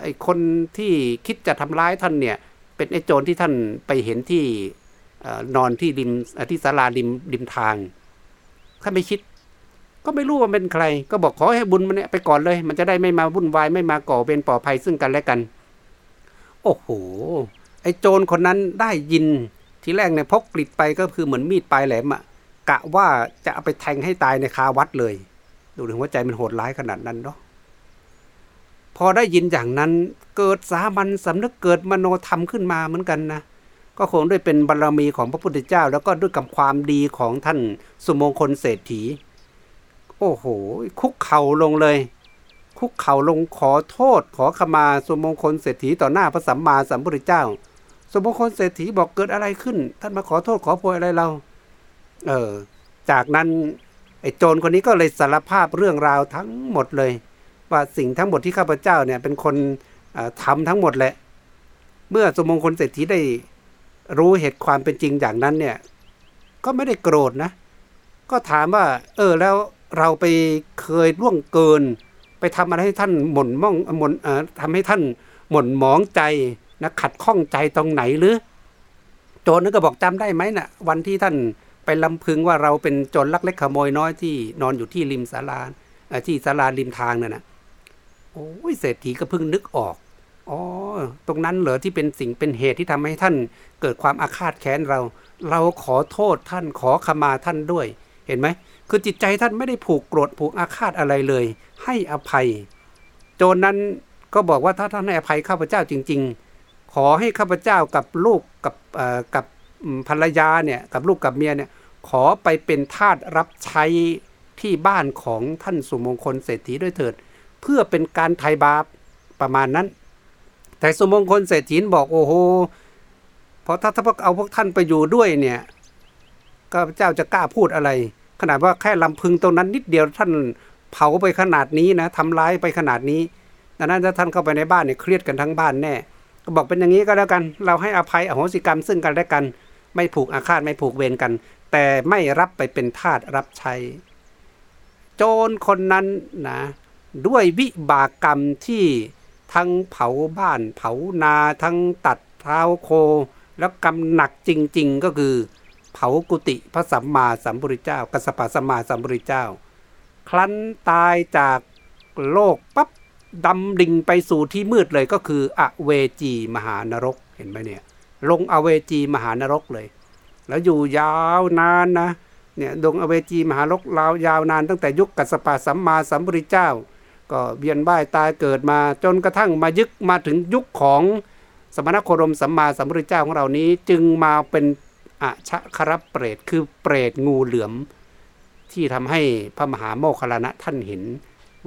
ไอ้คนที่คิดจะทำร้ายท่านเนี่ย เป็นไอ้โจรที่ท่านไปเห็นที่ นอนที่ริมที่ศาลาริมริมทางท่าไม่คิด ก็ไม่รู้ว่าเป็นใคร ก็บอกขอให้บุญมันเนี่ยไปก่อนเลย มันจะได้ไม่มาวุ่นวายไม่มาก่อเป็นปลอภัยซึ่งกันและกัน โอ้โห ไอ้โจรคนนั้นได้ยิน ทีแรกเนี่ยพกกริดไปก็คือเหมือนมีดปลายแหลมอะกะว่าจะเอาไปแทงให้ตายในคาวัดเลย ดูถึงว่าใจมันโหดร้ายขนาดนั้นเนาะพอได้ยินอย่างนั้นเกิดสามัญสำนึกเกิดมโนธรรมขึ้นมาเหมือนกันนะ ก็คงด้วยเป็นบารรมีของพระพุทธเจ้า แล้วก็ด้วยกับความดีของท่านสุมงคลเศรษฐี โอ้โห คุกเข่าลงเลย คุกเข่าลงขอโทษขอขมาสุมงคลเศรษฐีต่อหน้าพระสัมมาสัมพุทธเจ้าสมมติคนเศรษฐีบอกเกิดอะไรขึ้น ท่านมาขอโทษขอโพยอะไรเรา เออ จากนั้นไอ้โจรคนนี้ก็เลยสารภาพเรื่องราวทั้งหมดเลย ว่าสิ่งทั้งหมดที่ข้าพเจ้าเนี่ยเป็นคนทำทั้งหมดแหละ เมื่อสมมงคลเศรษฐีได้ รู้เหตุความเป็นจริงอย่างนั้นเนี่ย ก็ไม่ได้โกรธนะ ก็ถามว่า เออแล้วเราไปเคยล่วงเกิน ไปทำอะไรให้ท่านหม่นมองหม่นเออทำให้ท่านหม่นหมองใจนะขัดข้องใจตรงไหนหรือ โจรนั่นก็บอกจำได้ไหมนะ่ะ วันที่ท่านไปลำพึงว่าเราเป็นโจรลักเล็กขโมยน้อยที่นอนอยู่ที่ริมศาลาที่ศาลาริมทางนั่นนะโอ้ยเศรษฐีก็เพิ่งนึกออก อ๋อ ตรงนั้นเหรอที่เป็นสิ่งเป็นเหตุที่ทำให้ท่านเกิดความอาฆาตแค้นเรา เราขอโทษท่านขอขมาท่านด้วย เห็นไหม คือจิตใจท่านไม่ได้ผูกโกรธผูกอาฆาตอะไรเลย ให้อภัย โจรนั้นก็บอกว่าถ้าท่านให้อภัยข้าพเจ้าจริง ๆ ขอให้ข้าพเจ้ากับลูกกับกับภรรยาเนี่ยกับลูกกับเมียเนี่ยขอไปเป็นทาสรับใช้ที่บ้านของท่านสุมงคลเศรษฐีด้วยเถิด เพื่อเป็นการไถ่บาปประมาณนั้น แต่สุมงคลเศรษฐีนบอกโอ้โหเพราะถ้าถ้าพวกเอาพวกท่านไปอยู่ด้วยเนี่ยข้าพเจ้าจะกล้าพูดอะไร ขนาดว่าแค่ลำพึงตรงนั้นนิดเดียวท่านเผาไปขนาดนี้นะทำร้ายไปขนาดนี้ดังนั้นถ้าท่านเข้าไปในบ้านเนี่ยเครียดกันทั้งบ้านแน่ก็บอกเป็นอย่างนี้ก็แล้วกัน เราให้อภัยอโหสิกรรมซึ่งกันและกัน ไม่ผูกอาฆาตไม่ผูกเวรกัน แต่ไม่รับไปเป็นทาสรับใช้ โจรคนนั้นนะด้วยวิบากกรรมที่ ทั้งเผาบ้านเผานาทั้งตัดเท้าโค แล้วกรรมหนักจริง ๆ ก็คือ เผากุฏิพระสัมมาสัมพุทธเจ้ากัสปะสัมมาสัมพุทธเจ้า ครั้นตายจากโลกปั๊บดำดิ่งไปสู่ที่มืดเลยก็คืออเวจีมหานรกเห็นไหมเนี่ยลงอเวจีมหานรกเลย แล้วอยู่ยาวนานนะเนี่ยดงอเวจีมหานรกลาวยาวนานตั้งแต่ยุคกัสสปะสัมมาสัมพุทธเจ้า ก็เวียนว่ายตายเกิดมาจนกระทั่งมายึกมาถึงยุคของสมณโคดมสัมมาสัมพุทธเจ้าของเรานี้ จึงมาเป็นอาชะครเปรตคือเปรตงูเหลือม ที่ทำให้พระมหาโมคคลลานะท่านเห็น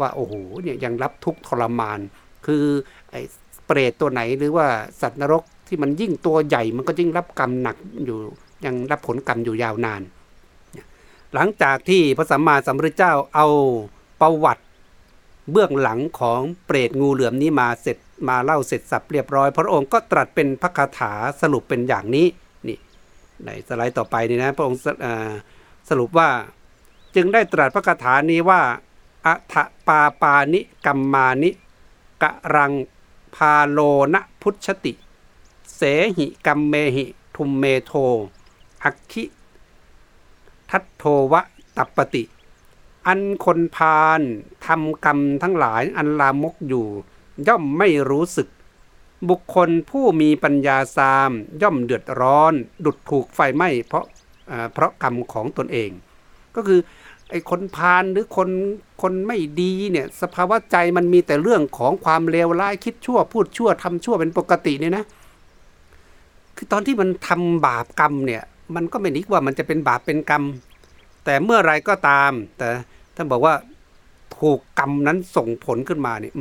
ว่าโอ้โหเนี่ยยังรับทุกข์ทรมาน คือไอ้เปรตตัวไหนหรือว่าสัตว์นรกที่มันยิ่งตัวใหญ่มันก็ยิ่งรับกรรมหนักอยู่ยังรับผลกรรมอยู่ยาวนาน หลังจากที่พระสัมมาสัมพุทธเจ้าเอาประวัติ เบื้องหลังของเปรตงูเหลือมนี้มาเสร็จมาเล่าเสร็จสับเรียบร้อย พระองค์ก็ตรัสเป็นพระคาถาสรุปเป็นอย่างนี้นี่ในสไลด์ต่อไปนี่นะพระองค์สรุปว่าจึงได้ตรัสพระคาถานี้ว่าอะถะ ปาปานิกัมมานิกะรังพาโลนะพุชฌะติ เสหิกัมเมหิทุมเมโธ อัคคิทัฑโฒวะตัปปะติ อันคนพาลทำกรรมทั้งหลายอันลามกอยู่ ย่อมไม่รู้สึก บุคคลผู้มีปัญญาสาม ย่อมเดือดร้อน ดุดถูกไฟไหม้เพราะเพราะกรรมของตนเอง ก็คือไอ้คนพาลหรือคนคนไม่ดีเนี่ยสภาวะใจมันมีแต่เรื่องของความเลวร้ายคิดชั่ว พูดชั่วทำชั่วเป็นปกติเนี่ยนะคือตอนที่มันทำบาปกรรมเนี่ยมันก็ไม่นึกว่ามันจะเป็นบาปเป็นกรรม แต่เมื่อไรก็ตาม แต่ ท่านบอกว่าถูกกรรมนั้นส่งผลขึ้นมาเนี่ย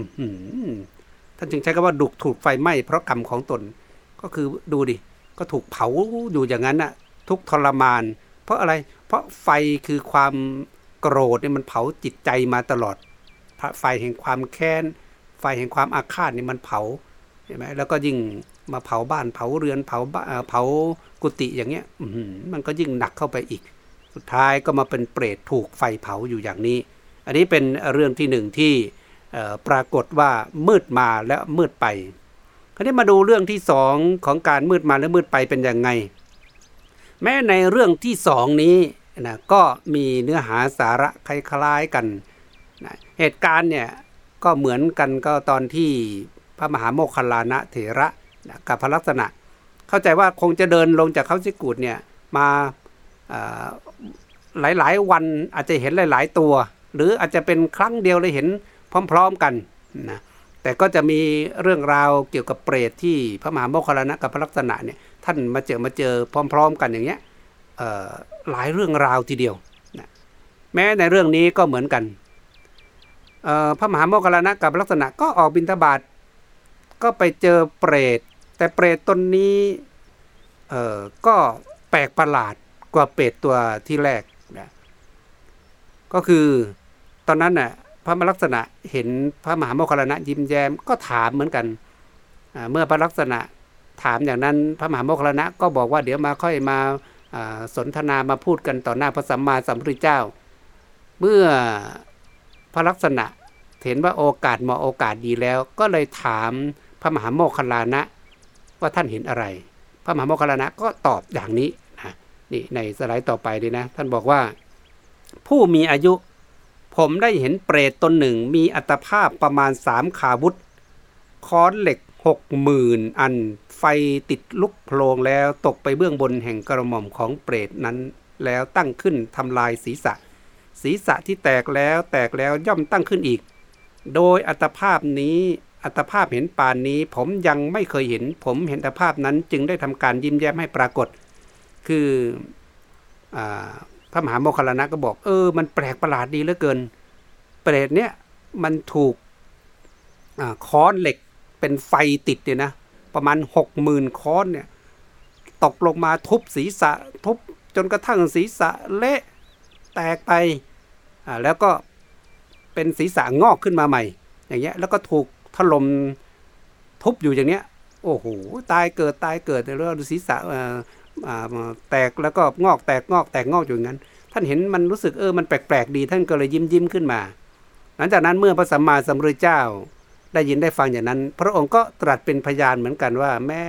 ท่านจึงใช้คำว่าดุกถูกไฟไหม้เพราะกรรมของตน ก็คือดูดิ ก็ถูกเผาอยู่อย่างนั้นน่ะ ทุกทรมาน เพราะอะไร เพราะไฟคือความโกรธเนี่ยมันเผาจิตใจมาตลอด ไฟแห่งความแค้น ไฟแห่งความอาฆาตนี่มันเผา เห็นไหมแล้วก็ยิ่งมาเผาบ้านเผาเรือนเผาเผากุฏิอย่างเงี้ยมันก็ยิ่งหนักเข้าไปอีก สุดท้ายก็มาเป็นเปรตถูกไฟเผาอยู่อย่างนี้ อันนี้เป็นเรื่องที่หนึ่งที่ปรากฏว่ามืดมาแล้วมืดไป คราวนี้มาดูเรื่องที่สองของการมืดมาและมืดไปเป็นยังไง แม้ในเรื่องที่สองนี้นะก็มีเนื้อหาสาระคล้ายๆกันนะเหตุการณ์เนี่ยก็เหมือนกันก็ตอนที่พระมหาโมคคลานะเถระนะกับพระลักษณะ เข้าใจว่าคงจะเดินลงจากเขาสิกูดเนี่ยมา หลายๆ วันอาจจะเห็นหลาย ๆ ตัว หรืออาจจะเป็นครั้งเดียวเลยเห็นพร้อม ๆ กันนะแต่ก็จะมีเรื่องราวเกี่ยวกับเปรตที่พระมหาโมคคลานะกับพระลักษณะเนี่ยท่านมาเจอมาเจอพร้อม ๆ กันอย่างเงี้ยหลายเรื่องราวทีเดียวนะแม้ในเรื่องนี้ก็เหมือนกันพระมหาโมคคลานะกับลักษณะก็ออกบินทบาทก็ไปเจอเปรต แต่เปรตตนนี้ก็แปลกประหลาดกว่าเปรตตัวที่แรก ก็คือตอนนั้นน่ะพระมลักษณะเห็นพระมหาโมคคลานะยิ้มแย้มก็ถามเหมือนกันเมื่อพระลักษณะถามอย่างนั้นพระมหาโมคคลานะก็บอกว่าเดี๋ยวมาค่อยมาสนทนามาพูดกันต่อหน้าพระสัมมาสัมพุทธเจ้า เมื่อพระลักษณะเห็นว่าโอกาสเหมาะโอกาสดีแล้ว ก็เลยถามพระมหาโมคคลานะว่าท่านเห็นอะไร พระมหาโมคคลานะก็ตอบอย่างนี้นะนี่ในสไลด์ต่อไปดีนะ ท่านบอกว่า ผู้มีอายุ ผมได้เห็นเปรตตนหนึ่งมีอัตภาพประมาณสามขาวุธ ค้อนเหล็กหกหมื่นอันไฟติดลุกโพลงแล้วตกไปเบื้องบนแห่งกระหม่อมของเปรตนั้น แล้วตั้งขึ้นทำลายศีรษะ ศีรษะที่แตกแล้วแตกแล้วย่อมตั้งขึ้นอีก โดยอัตภาพนี้อัตภาพเห็นป่านนี้ผมยังไม่เคยเห็น ผมเห็นอัตภาพนั้นจึงได้ทำการยิ้มแย้มให้ปรากฏ คืออ พระมหาโมคคลานะก็บอก เออ มันแปลกประหลาดดีเหลือเกิน เปรตเนี่ยมันถูกค้อนเหล็กเป็นไฟติดเนี่ยนะ ประมาณหกหมื่นค้อนเนี่ย ตกลงมาทุบศีรษะ ทุบจนกระทั่งศีรษะเละแตกไปอ่าแล้วก็เป็นศีรษะงอกขึ้นมาใหม่ อย่างเงี้ยแล้วก็ถูกถล่มทุบอยู่อย่างเนี้ยโอ้โหตายเกิดตายเกิดแล้วศีรษะ แตกแล้วก็งอกแตกงอกแตกงอกอยู่งั้น ท่านเห็นมันรู้สึกเออมันแปลกๆดี ท่านก็เลยยิ้มยิ้มขึ้นมา หลังจากนั้นเมื่อพระสัมมาสัมพุทธเจ้า ได้ยินได้ฟังอย่างนั้น พระองค์ก็ตรัสเป็นพยานเหมือนกันว่า แม้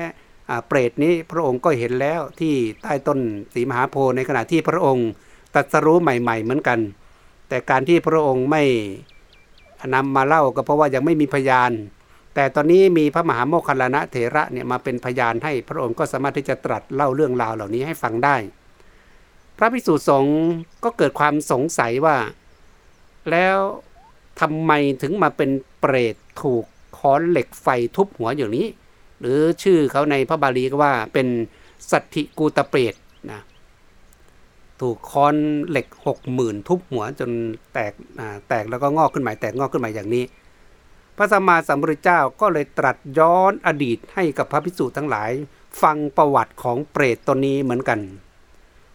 เปรตนี้พระองค์ก็เห็นแล้วที่ใต้ต้นสีมหาโพธิ์ในขณะที่พระองค์ตรัสรู้ใหม่ ๆ เหมือนกัน แต่การที่พระองค์ไม่นำมาเล่าก็เพราะว่ายังไม่มีพยาน แต่ตอนนี้มีพระมหาโมคคัลลานะเถระเนี่ยมาเป็นพยานให้พระองค์ก็สามารถที่จะตรัสเล่าเรื่องราวเหล่านี้ให้ฟังได้ พระภิกษุสงฆ์ก็เกิดความสงสัยว่า แล้วทำไมถึงมาเป็นเปรตถูกค้อนเหล็กไฟทุบหัวอย่างนี้ หรือชื่อเขาในพระบาลีก็ว่าเป็นสัตถิกูตเปรตนะถูกค้อนเหล็กหกหมื่นทุบหัวจนแตกแตกแล้วก็งอกขึ้นใหม่แตกงอกขึ้นใหม่อย่างนี้ พระสัมมาสัมพุทธเจ้าก็เลยตรัสย้อนอดีตให้กับพระภิกษุทั้งหลาย ฟังประวัติของเปรตตนนี้เหมือนกัน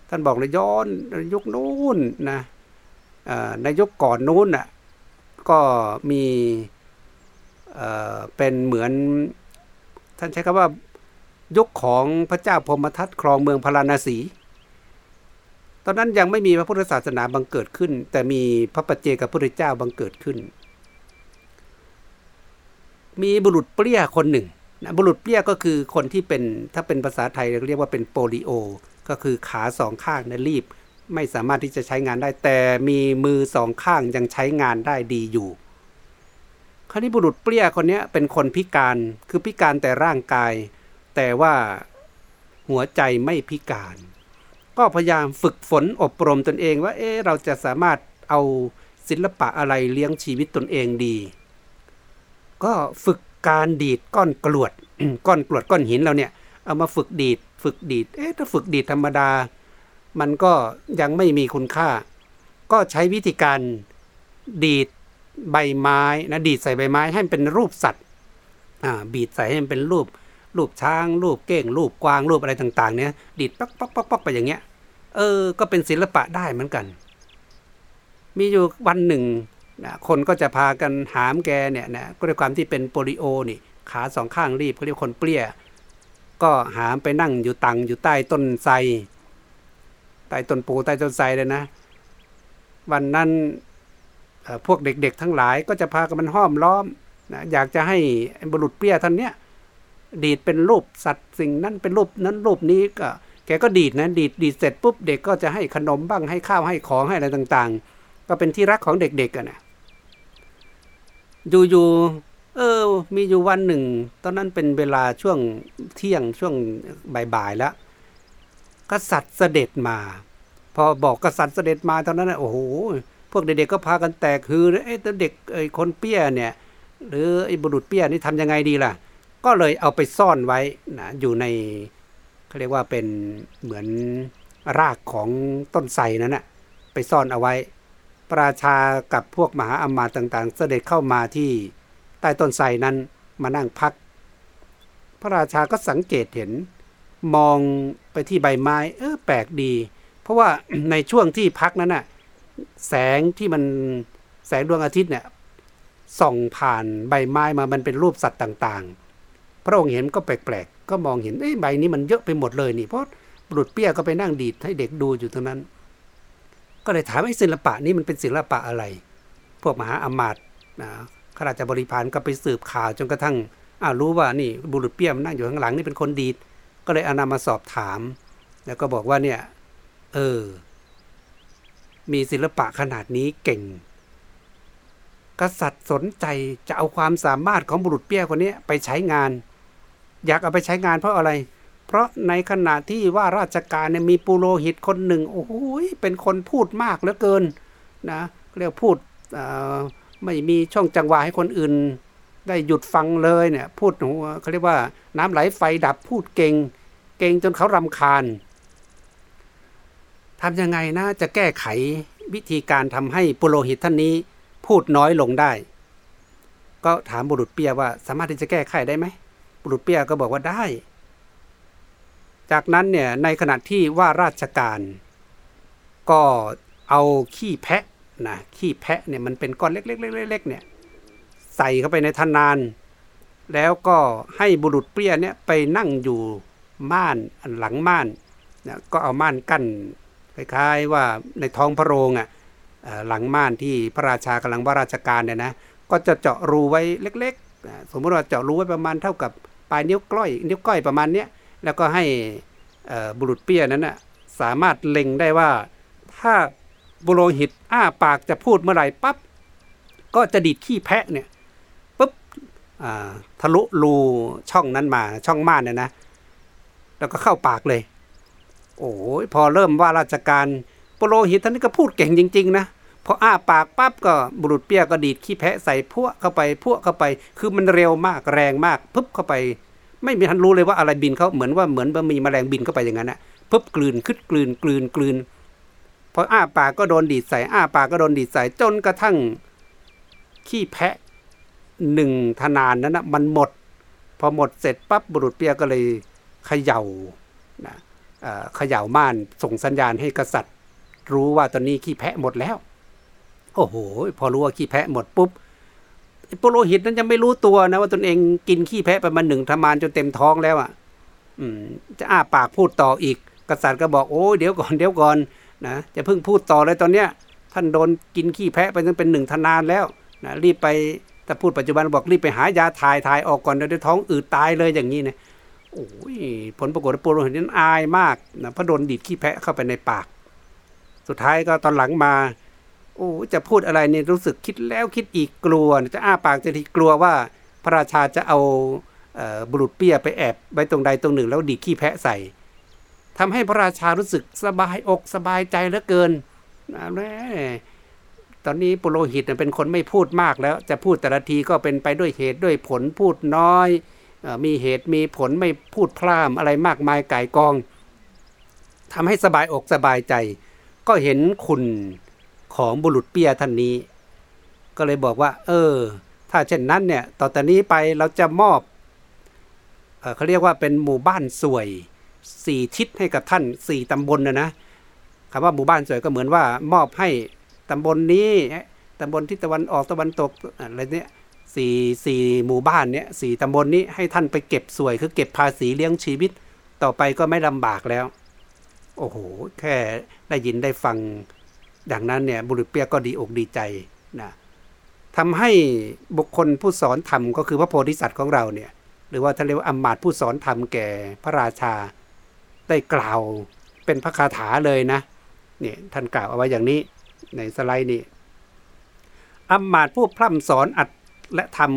ท่านบอกเลยย้อนยุคนู้นนะในยุคก่อนนู้นน่ะก็มีเป็นเหมือนท่านใช้คำว่ายุคของพระเจ้าพมทัตครองเมืองพาราณสี ตอนนั้นยังไม่มีพระพุทธศาสนาบังเกิดขึ้น แต่มีพระปัจเจกพระพุทธเจ้าบังเกิดขึ้น มีบุรุษเปรี้ยคนหนึ่งนะบุรุษเปรี้ยก็คือคนที่เป็นถ้าเป็นภาษาไทยเรียกว่าเป็นโปลิโอ ก็คือขาสองข้างนะรีบ ไม่สามารถที่จะใช้งานได้ แต่มีมือสองข้างยังใช้งานได้ดีอยู่ คราวนี้บุรุษเปรี้ยคนนี้เป็นคนพิการคือพิการแต่ร่างกาย แต่ว่าหัวใจไม่พิการ ก็พยายามฝึกฝนอบรมตนเองว่าเอ๊เราจะสามารถเอาศิลปะอะไรเลี้ยงชีวิตตนเองดี ก็ฝึกการดีดก้อนกรวดก้อนกรวดก้อนหินเราเนี่ย เอามาฝึกดีด ฝึกดีด เอ๊ะถ้าฝึกดีดธรรมดา มันก็ยังไม่มีคุณค่า ก็ใช้วิธีการดีดใบไม้นะดีดใส่ใบไม้ให้มันเป็นรูปสัตว์อ่าบีดใส่ให้มันเป็นรูป รูปช้าง รูปเก้ง รูปกวาง รูปอะไรต่างๆ เนี่ยดีดป๊อกป๊อกป๊อกป๊อกไปอย่างเงี้ย เออ ก็เป็นศิลปะได้เหมือนกัน มีอยู่วันหนึ่ง นะคนก็จะพากันหามแกเนี่ยนะก็ด้วยความที่เป็นโปลิโอนี่ขาสองข้างรีบเขาเรียกคนเปรี้ย ก็หามไปนั่งอยู่ตังอยู่ใต้ต้นไทรใต้ต้นปูใต้ต้นไทรเลยนะ วันนั้นพวกเด็กๆ ทั้งหลายก็จะพากันมันห้อมล้อมนะอยากจะให้บุรุษเปรี้ยท่านเนี้ยดีดเป็นรูปสัตว์สิ่งนั้นเป็นรูปนั้นรูปนี้ก็แกก็ดีดนะดีดดีดเสร็จปุ๊บเด็กก็จะให้ขนมบ้างให้ข้าวให้ของให้อะไรต่างๆ ก็เป็นที่รักของเด็กๆกันนะ อยู่ๆเออ มีอยู่วันหนึ่ง ตอนนั้นเป็นเวลาช่วงเที่ยงช่วงบ่ายๆแล้ว กษัตริย์เสด็จมา พอบอกกษัตริย์เสด็จมาตอนนั้นโอ้โหพวกเด็กๆก็พากันแตกคือไอ้ตัวเด็กไอ้คนเปี้ยเนี่ย หรือไอ้บุรุษเปี้ยนี่ทำยังไงดีล่ะ ก็เลยเอาไปซ่อนไว้นะอยู่ในเขาเรียกว่าเป็นเหมือนรากของต้นไทรนั่นนะไปซ่อนเอาไว้ พระราชากับพวกมหาอมาตย์ต่างๆ เสด็จเข้ามาที่ใต้ต้นไทรนั้นมานั่งพัก พระราชาก็สังเกตเห็น มองไปที่ใบไม้ เออแปลกดี เพราะว่าในช่วงที่พักนั้นน่ะแสงที่มันแสงดวงอาทิตย์เนี่ยส่องผ่านใบไม้มามันเป็นรูปสัตว์ต่างๆ พระองค์เห็นก็แปลกๆ ก็มองเห็นเอ้ใบนี้มันเยอะไปหมดเลยนี่เพราะบุรุษเปี้ยก็ไปนั่งดีดให้เด็กดูอยู่ตรงนั้น ก็เลยถามไอ้ศิลปะนี้มันเป็นศิลปะอะไร พวกมหาอมาตย์นะข้าราชบริพารก็ไปสืบข่าวจนกระทั่งอ้ารู้ว่านี่บุรุษเปี้ยมนนั่งอยู่ข้างหลังนี่เป็นคนดีดก็เลยเอานามาสอบถาม แล้วก็บอกว่าเนี่ยเออ มีศิลปะขนาดนี้เก่ง กษัตริย์สนใจจะเอาความสามารถของบุรุษเปี้ยคนนี้ไปใช้งาน อยากเอาไปใช้งานเพราะอะไร เพราะในขณะที่ว่าราชการเนี่ยมีปุโรหิตคนหนึ่ง โอ้โหเป็นคนพูดมากเหลือเกินนะเรียกพูดไม่มีช่องจังหวะให้คนอื่น ได้หยุดฟังเลยเนี่ยพูดเขาเรียกว่าน้ำไหลไฟดับพูดเก่ง เก่งจนเขารำคาญทำยังไงนะจะแก้ไขวิธีการทำให้ปุโรหิตท่านนี้พูดน้อยลงได้ ก็ถามบุรุษเปียว่าสามารถที่จะแก้ไขได้ไหมบุรุษเปียก็บอกว่าได้ จากนั้นเนี่ยในขณะที่ว่าราชการก็เอาขี้แพะนะขี้แพะเนี่ยมันเป็นก้อนเล็กๆๆๆเนี่ยใส่เข้าไปในทนาน แล้วก็ให้บุรุษเปียเนี่ยไปนั่งอยู่ม่านหลังม่านนะก็เอาม่านกั้นคล้ายๆว่าในท้องพระโรงอะหลังม่านที่พระราชากำลังว่าราชการเนี่ยนะก็จะเจาะรูไว้เล็กๆ สมมติว่าเจาะรูไว้ประมาณเท่ากับปลายนิ้วก้อยนิ้วก้อยประมาณเนี้ย แล้วก็ให้บุรุษเปี้ยนั้นนะสามารถเล็งได้ว่าถ้าบุโรหิตอ้าปากจะพูดเมื่อไหร่ปั๊บก็จะดีดขี้แพะเนี่ยปุ๊บทะลุรูช่องนั้นมาช่องม่านเนี่ยนะ แล้วก็เข้าปากเลย โอ้ยพอเริ่มว่าราชการโปโลหิตท่านนี้ก็พูดเก่งจริง ๆ นะพออ้าปากปั๊บก็บุรุษเปี้ยก็ดีดขี้แพะใส่พวกเข้าไปพวกเข้าไป คือมันเร็วมากแรงมากปุ๊บเข้าไป ไม่มีทันรู้เลยว่าอะไรบินเขาเหมือนว่าเหมือนว่ามีแมลงบินเข้าไปอย่างนั้นนะปุ๊บกลืนขึ้นกลืนกลืนกลืนพออ้าปากก็โดนดีดใส่อ้าปากก็โดนดีดใส่จนกระทั่งขี้แพะหนึ่งธนานนั้นนะมันหมด พอหมดเสร็จปั๊บบุรุษเปียก็เลยเขย่านะเขย่าม่านส่งสัญญาณให้กษัตริย์ รู้ว่าตอนนี้ขี้แพะหมดแล้ว โอ้โห พอรู้ว่าขี้แพะหมดปุ๊บ ปุโลหิตนั้นยังไม่รู้ตัวนะว่าตนเองกินขี้แพะไปมาหนึ่งธมานจนเต็มท้องแล้วอะจะอ้าปากพูดต่ออีก กษัตริย์ก็บอกโอ้เดี๋ยวก่อนเดี๋ยวก่อนนะจะเพิ่งพูดต่อเลยตอนเนี้ยท่านโดนกินขี้แพะไปจนเป็นหนึ่งทนานแล้วนะรีบไปแต่พูดปัจจุบันบอกรีบไปหายาถ่ายถ่ายออกก่อนเดี๋ยวท้องอืดตายเลยอย่างนี้นะโอ้ยผลปรากฏว่าปูโรหิตนั้นอายมากนะเพราะโดนดีดขี้แพะเข้าไปในปาก สุดท้ายก็ตอนหลังมา โอ้จะพูดอะไรเนี่ยรู้สึกคิดแล้วคิดอีกกลัว จะอ้าปากจะทีกลัวว่าพระราชาจะเอาบุรุษเปี้ยไปแอบไว้ตรงใดตรงหนึ่งแล้วดีขี้แพะใส่ทำให้พระราชารู้สึกสบายอกสบายใจเหลือเกินนะแม่ตอนนี้ปุโรหิตเป็นคนไม่พูดมากแล้ว จะพูดแต่ละทีก็เป็นไปด้วยเหตุด้วยผลพูดน้อย มีเหตุมีผลไม่พูดพร่ำอะไรมากมายไก่กองทำให้สบายอกสบายใจ ก็เห็นคุณ ของบุรุษเปียท่านนี้ ก็เลยบอกว่า เออ ถ้าเช่นนั้นเนี่ยต่อแต่นี้ไปเราจะมอบเเขาเรียกว่าเป็นหมู่บ้านสวยสี่ทิศให้กับท่านสี่ตำบลนะนะคำว่าหมู่บ้านสวยก็เหมือนว่า มอบให้ตำบลนนี้ตำบลทิศตะวันออกตะวันตกอะไรเนี้ยสี่สี่หมู่บ้านเนี้ยสี่ตำบลนนี้ให้ท่านไปเก็บสวย คือเก็บภาษีเลี้ยงชีวิต ต่อไปก็ไม่ลำบากแล้ว โอ้โห แค่ได้ยินได้ฟัง ดังนั้นเนี่ยบุรุษเปียก็ดีอกดีใจนะทำให้บุคคลผู้สอนธรรมก็คือพระโพธิสัตว์ของเราเนี่ยหรือว่าท่านเรียกว่าอมาตผู้สอนธรรมแก่พระราชาได้กล่าวเป็นพระคาถาเลยนะเนี่ยท่านกล่าวเอาไว้อย่างนี้ในสไลด์นี้อัมมาตผู้พร่ำสอนอัดและธรรม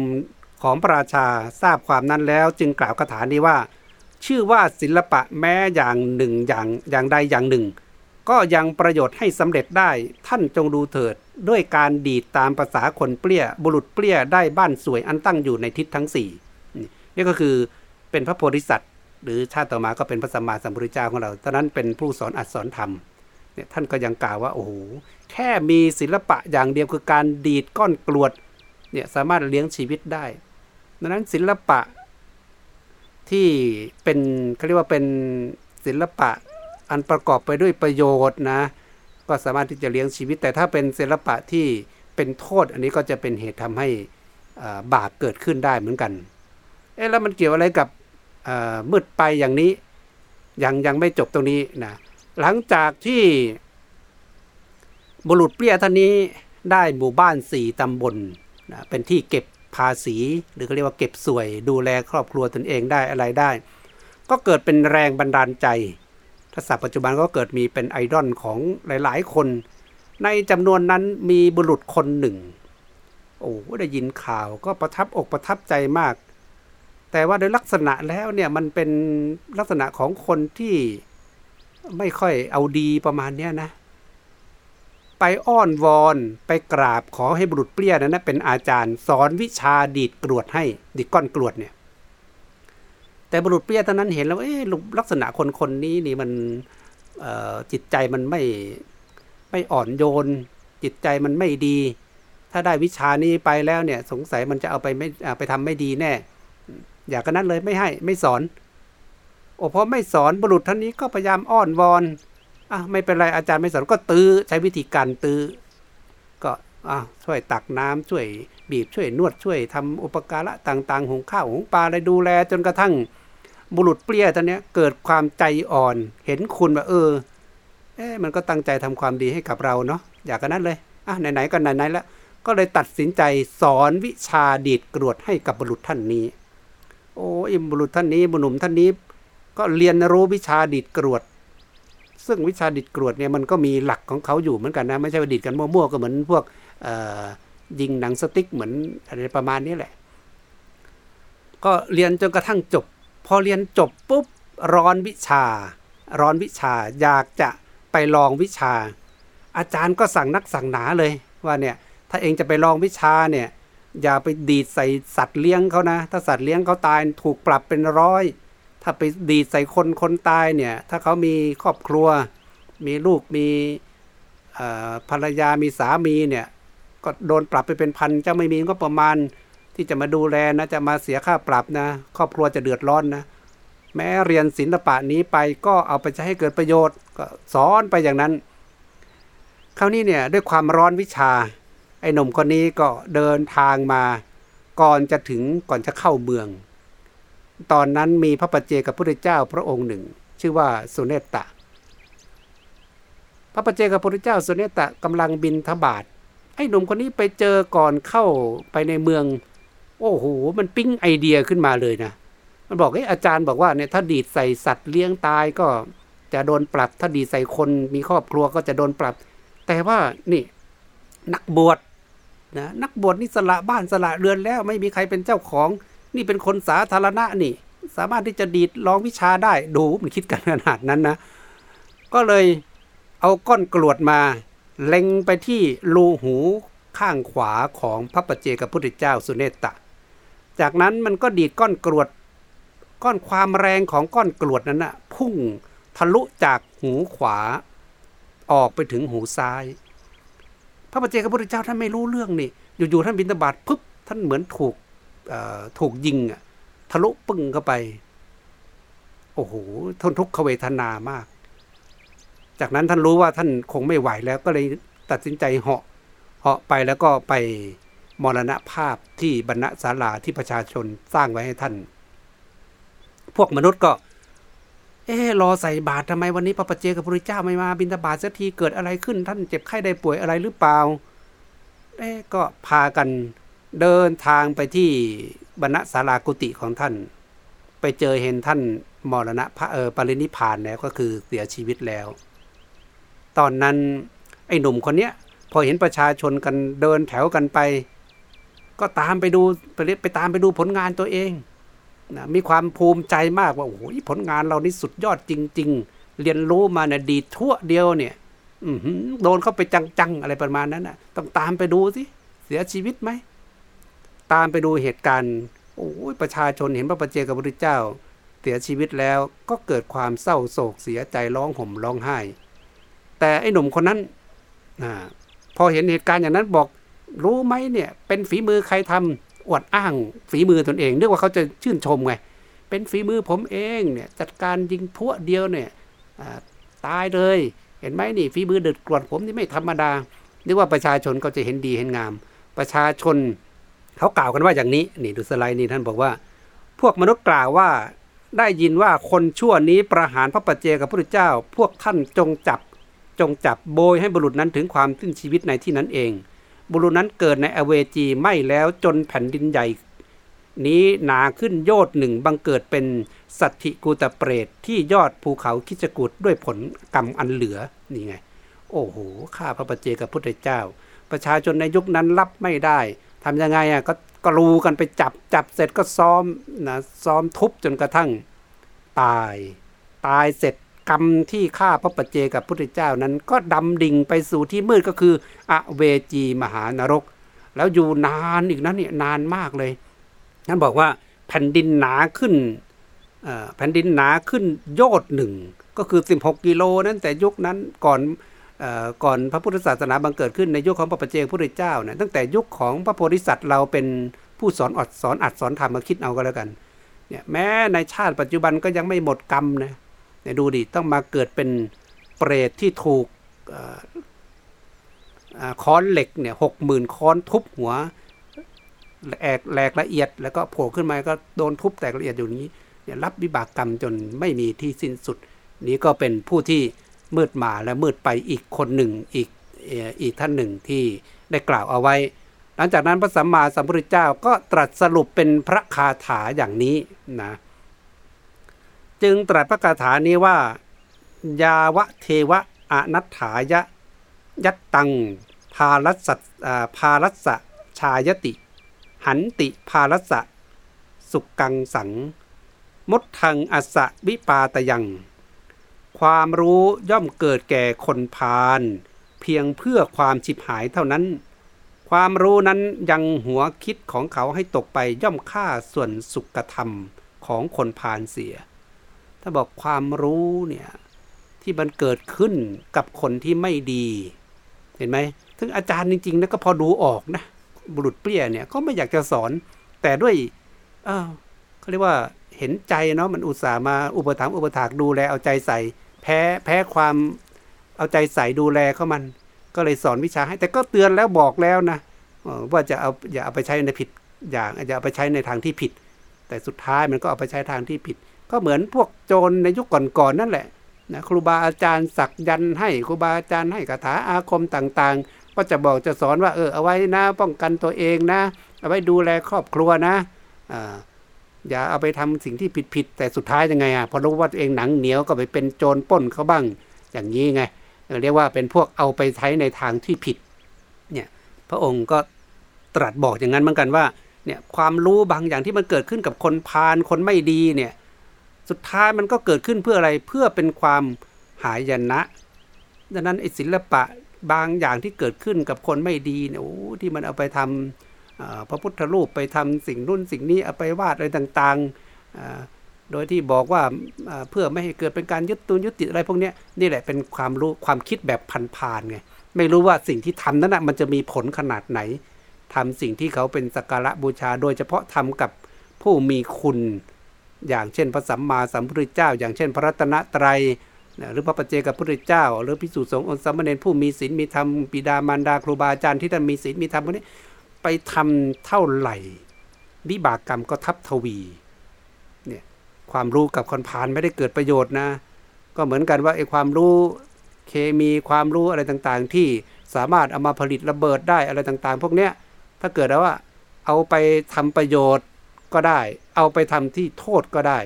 ของพระราชาทราบความนั้นแล้ว จึงกล่าวคาถานี้ว่า ชื่อว่าศิลปะแม้อย่างหนึ่งอย่างอย่างใดอย่างหนึ่ง ก็ยังประโยชน์ให้สำเร็จได้ท่านจงดูเถิด ด้วยการดีดตามภาษาคนเปรี้ย บุรุษเปรี้ยได้บ้านสวยอันตั้งอยู่ในทิศทั้งสี่นี่ก็คือเป็นพระโพธิสัตว์ หรือชาติต่อมาก็เป็นพระสัมมาสัมพุทธเจ้าของเราตอนนั้นเป็นผู้สอนอัดสอนธรรมเนี่ยท่านก็ยังกล่าวว่าโอ้โหแค่มีศิลปะอย่างเดียวคือการดีดก้อนกรวดเนี่ยสามารถเลี้ยงชีวิตได้ดังนั้นศิลปะที่เป็นเขาเรียกว่าเป็นศิลปะ อันประกอบไปด้วยประโยชน์นะ ก็สามารถที่จะเลี้ยงชีวิต แต่ถ้าเป็นศิลปะที่เป็นโทษ อันนี้ก็จะเป็นเหตุทำให้บาปเกิดขึ้นได้เหมือนกัน เอ๊ะแล้วมันเกี่ยวอะไรกับมืดไปอย่างนี้ ยังยังไม่จบตรงนี้นะหลังจากที่บุรุษเปรี้ยท่านนี้ได้หมู่บ้านสี่ตำบลนะเป็นที่เก็บภาษี หรือเขาเรียกว่าเก็บสวย ดูแลครอบครัวตนเองได้อะไรได้ ก็เกิดเป็นแรงบันดาลใจ ถ้าศัพท์ปัจจุบันก็เกิดมีเป็นไอดอลของหลาย ๆ คน ในจำนวนนั้นมีบุรุษคนหนึ่ง โอ้ได้ยินข่าวก็ประทับอกประทับใจมาก แต่ว่าโดยลักษณะแล้วเนี่ยมันเป็นลักษณะของคนที่ไม่ค่อยเอาดีประมาณนี้นะ ไปอ้อนวอนไปกราบขอให้บุรุษเปรี้ยนั้นนะเป็นอาจารย์ สอนวิชาดีดกรวดให้ดีดก้อนกรวดเนี่ย แต่บุรุษเปรี้ยตอนนั้นเห็นแล้วเอ๊ะลักษณะคนคนนี้นี่มันจิตใจมันไม่ไม่อ่อนโยน จิตใจมันไม่ดี ถ้าได้วิชานี้ไปแล้วเนี่ย สงสัยมันจะเอาไปไม่ไปทำไม่ดีแน่ อยากกันนั้นเลยไม่ให้ไม่สอน โอ้เพอไม่สอนบุรุษท่านนี้ก็พยายามอ้อนวอนอะไม่เป็นไรอาจารย์ไม่สอนก็ตื้อใช้วิธีการตื้อก็อะช่วยตักน้ำช่วยบีบช่วยนวดช่วยทำอุปการะต่าง ๆ หุงข้าวหุงปลาอะไรดูแลจนกระทั่ง บุรุษเปรี้ยท่านนี้เกิดความใจอ่อน เห็นคุณว่าเออเอ๊ะมันก็ตั้งใจทำความดีให้กับเราเนาะอยากกันนั้นเลยอะไหนๆก็ไหนๆแล้วก็เลยตัดสินใจสอนวิชาดีดกรวดให้กับบุรุษท่านนี้ โอ้อิมบุรุษท่านนี้บุรุษท่านนี้ ก็เรียนรู้วิชาดิดกรวด ซึ่งวิชาดิดกรวดเนี่ยมันก็มีหลักของเขาอยู่เหมือนกันนะไม่ใช่ว่าดิดกันมั่วๆก็เหมือนพวกยิงหนังสติ๊กเหมือนอะไรประมาณนี้แหละ ก็เรียนจนกระทั่งจบ พอเรียนจบปุ๊บร้อนวิชา ร้อนวิชาอยากจะไปลองวิชา อาจารย์ก็สั่งนักสั่งหนาเลยว่าเนี่ยถ้าเองจะไปลองวิชาเนี่ยอย่าไปดีดใส่สัตว์เลี้ยงเขานะ ถ้าสัตว์เลี้ยงเขาตายถูกปรับเป็นร้อย ถ้าไปดีดใส่คนคนตายเนี่ยถ้าเขามีครอบครัว มีลูกมีภรรยามีสามีเนี่ยก็โดนปรับไปเป็นพันเจ้าไม่มีก็ประมาณ ที่จะมาดูแลนะจะมาเสียค่าปรับนะ ครอบครัวจะเดือดร้อนนะ แม้เรียนศิลปะนี้ไปก็เอาไปใช้ให้เกิดประโยชน์ก็สอนไปอย่างนั้น คราวนี้เนี่ยด้วยความร้อนวิชา ไอ้หนุ่มคนนี้ก็เดินทางมา ก่อนจะถึงก่อนจะเข้าเมือง ตอนนั้นมีพระปัจเจกับพระพุทธเจ้าพระองค์หนึ่ง ชื่อว่าสุเนตตะ พระปัจเจกับพระพุทธเจ้าสุเนตตะกำลังบินทบาทไอ้หนุ่มคนนี้ไปเจอก่อนเข้าไปในเมือง โอ้โหมันปิ้งไอเดียขึ้นมาเลยนะมันบอกไอ้อาจารย์บอกว่าเนี่ยถ้าดีดใส่สัตว์เลี้ยงตายก็จะโดนปรับ ถ้าดีดใส่คนมีครอบครัวก็จะโดนปรับ แต่ว่านี่นักบวชนะนักบวชนี่สละบ้านสละเรือนแล้วไม่มีใครเป็นเจ้าของ นี่เป็นคนสาธารณะนี่ สามารถที่จะดีดลองวิชาได้ดูมันคิดกันขนาดนั้นนะ ก็เลยเอาก้อนกรวดมา เล็งไปที่รูหูข้างขวาของพระปัจเจกพุทธเจ้าสุเนตตะ จากนั้นมันก็ดีดก้อนกรวด ก้อนความแรงของก้อนกรวดนั้นนะ่ะพุ่งทะลุจากหูขวา ออกไปถึงหูซ้าย พระปัจเจกพุทธเจ้าท่านไม่รู้เรื่องนี่อยู่ๆท่านบินตบาทปุ๊บท่านเหมือนถูกถูกยิงอะทะลุปึ้งเข้าไป โอ้โหทนทุกขเวทนามาก จากนั้นท่านรู้ว่าท่านคงไม่ไหวแล้วก็เลยตัดสินใจเหาะเหาะไปแล้วก็ไป มรณภาพที่บรรณศาลาที่ประชาชนสร้างไว้ให้ท่าน พวกมนุษย์ก็ เอ๊รอใส่บาตรทำไมวันนี้พระปเจกับพระพุทธเจ้าไม่มาบิณฑบาตสักทีเกิดอะไรขึ้น ท่านเจ็บไข้ได้ป่วยอะไรหรือเปล่า เอ๊ก็พากันเดินทางไปที่บรรณศาลากุติของท่าน ไปเจอเห็นท่านมรณะพระเออปรินิพานแล้วก็คือเสียชีวิตแล้ว ตอนนั้นไอ้หนุ่มคนเนี้ยพอเห็นประชาชนกันเดินแถวกันไป ก็ตามไปดูไปไปตามไปดูผลงานตัวเองนะมีความภูมิใจมากว่าโอ้โหผลงานเรานี่สุดยอดจริง ๆ เรียนรู้มาเนี่ยดีทั่วเดียวเนี่ยโดนเข้าไปจังๆอะไรประมาณนั้นนะต้องตามไปดูสิเสียชีวิตไหมตามไปดูเหตุการณ์โอ้ยประชาชนเห็นพระประเจกับพระพุทธเจ้า เสียชีวิตแล้วก็เกิดความเศร้าโศกเสียใจร้องห่มร้องไห้ แต่ไอ้หนุ่มคนนั้นอพอเห็นเหตุการณ์อย่างนั้นบอก รู้ไหมเนี่ย เป็นฝีมือใครทำอวดอ้างฝีมือตนเองนึกว่าเขาจะชื่นชมไง เป็นฝีมือผมเองเนี่ยจัดการยิงพวกเดียวเนี่ยตายเลย เห็นไหมนี่ฝีมือเดือดกรวดผมนี่ไม่ธรรมดานึกว่าประชาชนก็จะเห็นดีเห็นงาม ประชาชนเขากล่าวกันว่าอย่างนี้นี่ดูสไลด์นี่ท่านบอกว่า พวกมนุษย์กล่าวว่าได้ยินว่าคนชั่วนี้ประหารพระปัจเจกับพระพุทธเจ้า พวกท่านจงจับจงจับโบยให้บุรุษนั้นถึงความสิ้นชีวิตในที่นั้นเอง บุรุษนั้นเกิดในอเวจีไม่แล้วจนแผ่นดินใหญ่ นี้หนาขึ้นโยดหนึ่งบังเกิดเป็นสัตถิกูตเปรตที่ยอดภูเขาคิจกุฏด้วยผลกรรมอันเหลือนี่ไง โอ้โหข้าพระปเจกับพุทธเจ้า ประชาชนในยุคนั้นรับไม่ได้ทำยังไงอะก็กรูกันไปจับจับเสร็จก็ซ้อมนะซ้อมทุบจนกระทั่งตาย ตายเสร็จ กรรมที่ฆ่าพระปัจเจกับพุทธเจ้านั้นก็ดำดิ่งไปสู่ที่มืดก็คืออเวจีมหานรก แล้วอยู่นานอีกนั้นเนี่ยนานมากเลยท่านบอกว่าแผ่นดินหนาขึ้นแผ่นดินหนาขึ้นโยดหนึ่งก็คือ 16 กิโลนั้นแต่ยุคนั้นก่อนก่อนพระพุทธศาสนาบังเกิดขึ้นในยุคของพระปัจเจกพุทธเจ้าเนี่ยตั้งแต่ยุคของพระโพธิสัตว์เราเป็นผู้สอนอดสอนอัดสอนธรรมมาคิดเอาก็แล้วกันเนี่ยแม้ในชาติปัจจุบันก็ยังไม่หมดกรรมนะ เนี่ยดูดิต้องมาเกิดเป็นเปรตที่ถูกค้อนเหล็กเนี่ยหกหมื่นค้อนทุบหัวแอกแหลกละเอียดแล้วก็โผล่ขึ้นมาก็โดนทุบแตกละเอียดอยู่นี้เนี่ยรับวิบากกรรมจนไม่มีที่สิ้นสุด นี้ก็เป็นผู้ที่มืดมาและมืดไปอีกคนหนึ่งอีกอีกท่านหนึ่งที่ได้กล่าวเอาไว้ หลังจากนั้นพระสัมมาสัมพุทธเจ้าก็ตรัสสรุปเป็นพระคาถาอย่างนี้นะ จึงตรัสพระคาถานี้ว่า ยาวะเทวะอนัตถายะ ยัตตังภาลัสสภาลัสสะายติ หันติภาลสะสุกังสัง มดทังอสะวิปาตยัง ความรู้ย่อมเกิดแก่คนพาลเพียงเพื่อความฉิบหายเท่านั้น ความรู้นั้นยังหัวคิดของเขาให้ตกไปย่อมฆ่าส่วนสุขธรรมของคนพาลเสีย ถ้าบอกความรู้เนี่ยที่มันเกิดขึ้นกับคนที่ไม่ดี เห็นไหมถึงอาจารย์จริงๆนะก็พอดูออกนะ บุรุษเปรี้ยเนี่ยก็ไม่อยากจะสอน แต่ด้วยเออเขาเรียกว่าเห็นใจเนาะมันอุตส่าห์มาอุปถัมภ์อุปถากดูแลเอาใจใส่ แพ้แพ้ความเอาใจใส่ดูแลเขามัน ก็เลยสอนวิชาให้ แต่ก็เตือนแล้วบอกแล้วนะว่าจะเอาอย่าเอาไปใช้ในผิดอย่างอย่าเอาไปใช้ในทางที่ผิด แต่สุดท้ายมันก็เอาไปใช้ทางที่ผิด ก็เหมือนพวกโจรในยุคก่อนๆนั่นแหละนะครูบาอาจารย์สักยันให้ครูบาอาจารย์ให้คาถาอาคมต่างๆ ก็จะบอกจะสอนว่าเออเอาไว้นะป้องกันตัวเองนะ เอาไว้ดูแลครอบครัวนะอ่าอย่าเอาไปทำสิ่งที่ผิดๆแต่สุดท้ายยังไงอะพอรู้ว่าตัวเองหนังเหนียวก็ไปเป็นโจรป้นเขาบ้างอย่างนี้ไงเรียกว่าเป็นพวกเอาไปใช้ในทางที่ผิดเนี่ยพระองค์ก็ตรัสบอกอย่างนั้นเหมือนกันว่าเนี่ยความรู้บางอย่างที่มันเกิดขึ้นกับคนพาลคนไม่ดีเนี่ย สุดท้ายมันก็เกิดขึ้นเพื่ออะไรเพื่อเป็นความหายนะดังนั้นไอ้ศิลปะบางอย่างที่เกิดขึ้นกับคนไม่ดีเนี่ยโอ้ที่มันเอาไปทำพระพุทธรูปไปทำสิ่งนู่นสิ่งนี้เอาไปวาดอะไรต่างๆ โดยที่บอกว่าเพื่อไม่ให้เกิดเป็นการยึดตุนยึดติดอะไรพวกนี้นี่แหละเป็นความรู้ความคิดแบบพันๆไงไม่รู้ว่าสิ่งที่ทำนั้นนะมันจะมีผลขนาดไหนทำสิ่งที่เขาเป็นสักการะบูชา โดยเฉพาะทำกับผู้มีคุณ อย่างเช่นพระสัมมาสัมพุทธเจ้า อย่างเช่น พระรัตนตรัยหรือพระปัจเจกพุทธเจ้า หรือพิสุสงฆ์องค์สมณเณรผู้มีศีลมีธรรมปิดามารดาครูบาอาจารย์ที่ท่านมีศีลมีธรรมพวกนี้ไปทำเท่าไหร่วิบากกรรมก็ทับทวีเนี่ยความรู้กับคนพานไม่ได้เกิดประโยชน์นะ ก็เหมือนกันว่าไอ้ความรู้เคมีความรู้อะไรต่างๆ ที่สามารถเอามาผลิตระเบิดได้อะไรต่างๆ พวกเนี้ยถ้าเกิดแล้วว่าเอาไปทำประโยชน์ ก็ได้ เอาไปทำที่โทษก็ได้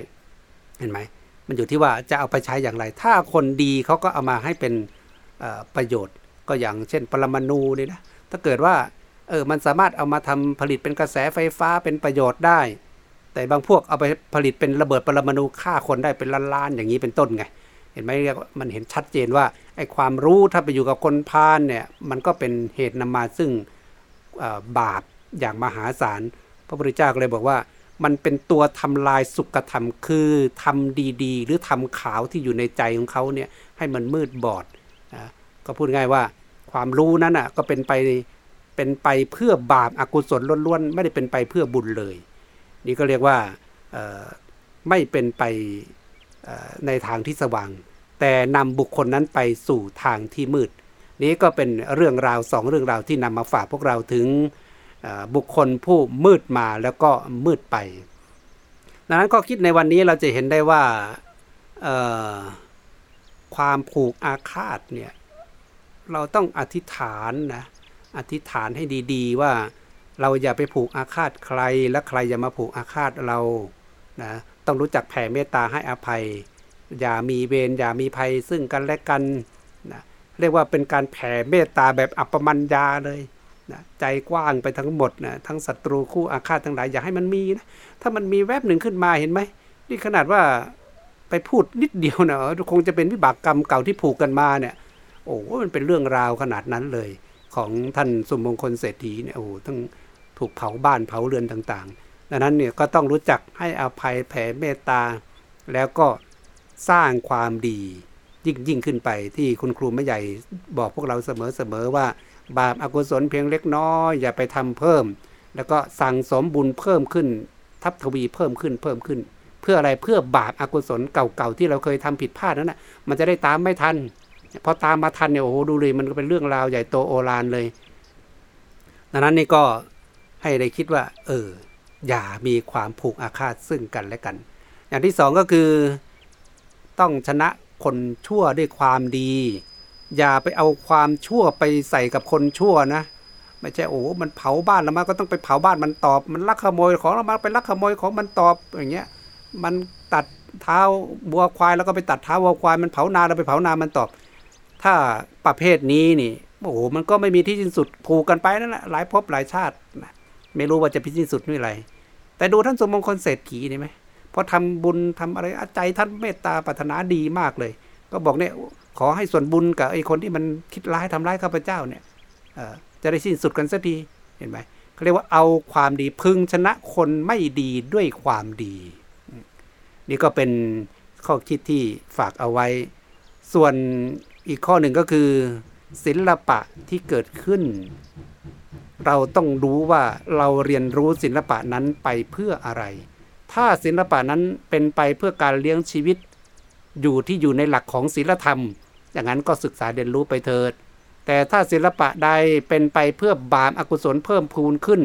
เห็นไหม มันอยู่ที่ว่าจะเอาไปใช้อย่างไร ถ้าคนดีเขาก็เอามาให้เป็นประโยชน์ ก็อย่างเช่น ปรมาณูนี่นะ ถ้าเกิดว่าเออ มันสามารถเอามาทำผลิตเป็นกระแสไฟฟ้าเป็นประโยชน์ได้ แต่บางพวกเอาไปผลิตเป็นระเบิดปรมาณูฆ่าคนได้เป็นล้านๆอย่างนี้เป็นต้นไง เห็นไหมมันเห็นชัดเจนว่าไอ้ความรู้ถ้าไปอยู่กับคนพาลเนี่ย มันก็เป็นเหตุนำมาซึ่งบาปอย่างมหาศาล พระพุทธเจ้าก็เลยบอกว่า มันเป็นตัวทำลายสุขธรรมคือทำดีๆ หรือทำขาวที่อยู่ในใจของเขาเนี่ยให้มันมืดบอดนะก็พูดง่ายว่า ความรู้นั้นอะก็เป็นไปเป็นไปเพื่อบาปอากุศลล้วนๆไม่ได้เป็นไปเพื่อบุญเลย นี่ก็เรียกว่าไม่เป็นไปในทางที่สว่าง แต่นำบุคคลนั้นไปสู่ทางที่มืด นี้ก็เป็นเรื่องราวสองเรื่องราวที่นำมาฝากพวกเราถึง บุคคลผู้มืดมาแล้วก็มืดไป ดังนั้นก็คิดในวันนี้เราจะเห็นได้ว่าความผูกอาฆาตเนี่ยเราต้องอธิษฐานนะอธิษฐานให้ดีๆ ว่าเราอย่าไปผูกอาฆาตใคร และใครอย่ามาผูกอาฆาตเรานะต้องรู้จักแผ่เมตตาให้อภัย อย่ามีเวรอย่ามีภัยซึ่งกันและกันนะเรียกว่าเป็นการแผ่เมตตาแบบอัปมัญญาเลย นะใจกว้างไปทั้งหมดนะทั้งศัตรูคู่อาฆาตทั้งหลายอย่าให้มันมีนะถ้ามันมีแวบหนึ่งขึ้นมาเห็นไหมนี่ขนาดว่าไปพูดนิดเดียวนะคงจะเป็นวิบากกรรมเก่าที่ผูกกันมาเนี่ย โอ้มันเป็นเรื่องราวขนาดนั้นเลย ของท่านสมมงคลเศรษฐีเนี่ยโอ้ทั้งถูกเผาบ้านเผาเรือนต่างๆ ดังนั้นเนี่ยก็ต้องรู้จักให้อภัยแผ่เมตตา แล้วก็สร้างความดียิ่งยิ่งขึ้นไปที่คุณครูแม่ใหญ่บอกพวกเราเสมอๆว่า บาปอากุศลเพียงเล็กน้อย อย่าไปทำเพิ่ม แล้วก็สั่งสมบุญเพิ่มขึ้น ทับทวีเพิ่มขึ้นเพิ่มขึ้น เพื่ออะไรเพื่อบาปอากุศลเก่าๆที่เราเคยทำผิดพลาดนั้นนะมันจะได้ตามไม่ทันพอตามมาทันเนี่ยโอ้โหดูเลยมันก็เป็นเรื่องราวใหญ่โตโอฬารเลยดังนั้นนี่ก็ให้ได้คิดว่า เออ อย่ามีความผูกอาฆาตซึ่งกันและกัน อย่างที่สองก็คือ ต้องชนะคนชั่วด้วยความดี อย่าไปเอาความชั่วไปใส่กับคนชั่วนะ ไม่ใช่โอ้มันเผาบ้านเรามาก็ต้องไปเผาบ้านมันตอบ มันลักขโมยของเรามาไปลักขโมยของมันตอบอย่างเงี้ย มันตัดเท้าบัวควายแล้วก็ไปตัดเท้าวัวควายมันเผานาเราไปเผานามันตอบ ถ้าประเภทนี้นี่โอ้โหมันก็ไม่มีที่สิ้นสุดผูกกันไปนั่นแหละหลายภพหลายชาตินะไม่รู้ว่าจะพิสิ้นสุดเมื่อไร แต่ดูท่านสมมงคลเศรษฐีนี่ไหมพอทำบุญทำอะไรใจท่านเมตตาปรารถนาดีมากเลย ก็บอกเนี่ย ขอให้ส่วนบุญกับไอ้คนที่มันคิดร้ายทำร้ายข้าพเจ้าเนี่ยจะได้สิ้นสุดกันสักทีเห็นไหมเขาเรียกว่าเอาความดีพึงชนะคนไม่ดีด้วยความดี นี่ก็เป็นข้อคิดที่ฝากเอาไว้ ส่วนอีกข้อหนึ่งก็คือ ศิลปะที่เกิดขึ้น เราต้องรู้ว่าเราเรียนรู้ศิลปะนั้นไปเพื่ออะไร ถ้าศิลปะนั้นเป็นไปเพื่อการเลี้ยงชีวิต อยู่ที่อยู่ในหลักของศีลธรรม อย่างนั้นก็ศึกษาเรียนรู้ไปเถิด แต่ถ้าศิลปะใดเป็นไปเพื่อบาปอากุศลเพิ่มพูนขึ้น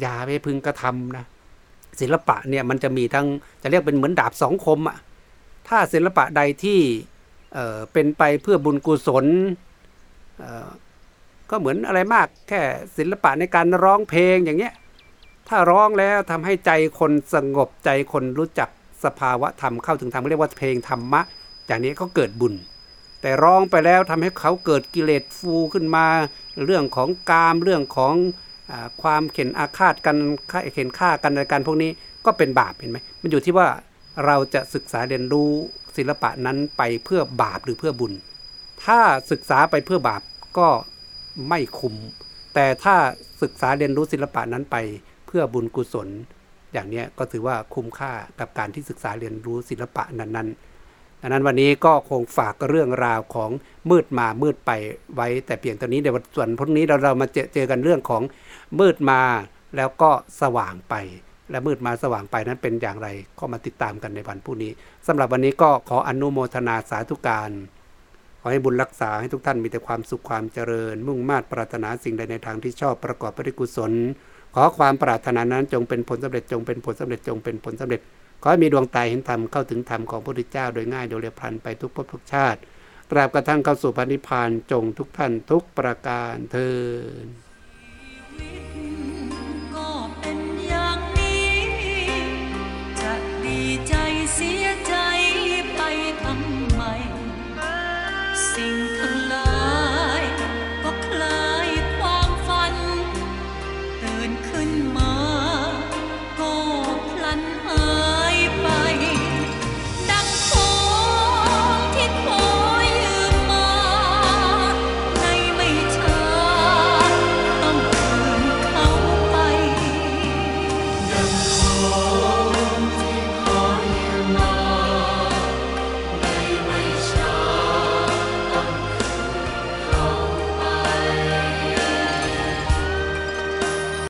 อย่าไปพึงกระทำนะศิลปะเนี่ยมันจะมีทั้งจะเรียกเป็นเหมือนดาบสองคมอะ่ะถ้าศิลปะใดที่เเป็นไปเพื่อบุญกุศลก็เหมือนอะไรมากแค่ศิลปะในการร้องเพลงอย่างเงี้ยถ้าร้องแล้วทำให้ใจคนสงบใจคนรู้จักสภาวะธรรมเข้าถึงธรรมเรียกว่าเพลงธรรมะ อย่างนี้เขาเกิดบุญ แต่ร้องไปแล้วทำให้เขาเกิดกิเลสฟูขึ้นมา เรื่องของกามเรื่องของอความเข็นอาฆาตกันเข็นฆ่ากันในการพวกนี้ก็เป็นบาปเห็นไหมมันอยู่ที่ว่าเราจะศึกษาเรียนรู้ศิลปะนั้นไปเพื่อบาปหรือเพื่อบุญ ถ้าศึกษาไปเพื่อบาปก็ไม่คุ้มแต่ถ้าศึกษาเรียนรู้ศิลปะนั้นไปเพื่อบุญกุศล อย่างนี้ก็ถือว่าคุ้มค่ากับการที่ศึกษาเรียนรู้ศิลปะนั้นๆ ดังนั้นวันนี้ก็คงฝากเรื่องราวของมืดมามืดไปไว้แต่เพียงตอนนี้เดี๋ยวส่วนพวกนี้เราเรามาเจอเจอกันเรื่องของมืดมาแล้วก็สว่างไป และมืดมาสว่างไปนั้นเป็นอย่างไรก็มาติดตามกันในวันพรุ่งนี้สำหรับวันนี้ก็ขออนุโมทนาสาธุการ ขอให้บุญรักษาให้ทุกท่านมีแต่ความสุขความเจริญ มุ่งมา่ปรารถนาสิ่งใดในทางที่ชอบประกอบไปด้วยกุศล ขอความปรารถนานั้นจงเป็นผลสำเร็จจงเป็นผลสำเร็จจงเป็นผลสำเร็จ ขอให้มีดวงตาเห็นธรรมเข้าถึงธรรมของพระพุทธเจ้าโดยง่ายโดยเรียพลันไปทุกภพทุกชาติตราบกระทั่งเข้าสู่พันิพพานจงทุกท่านทุกประการเทินก็เป็นอย่างนี้จะดีใจเสียใจไปทำไมสิ่ง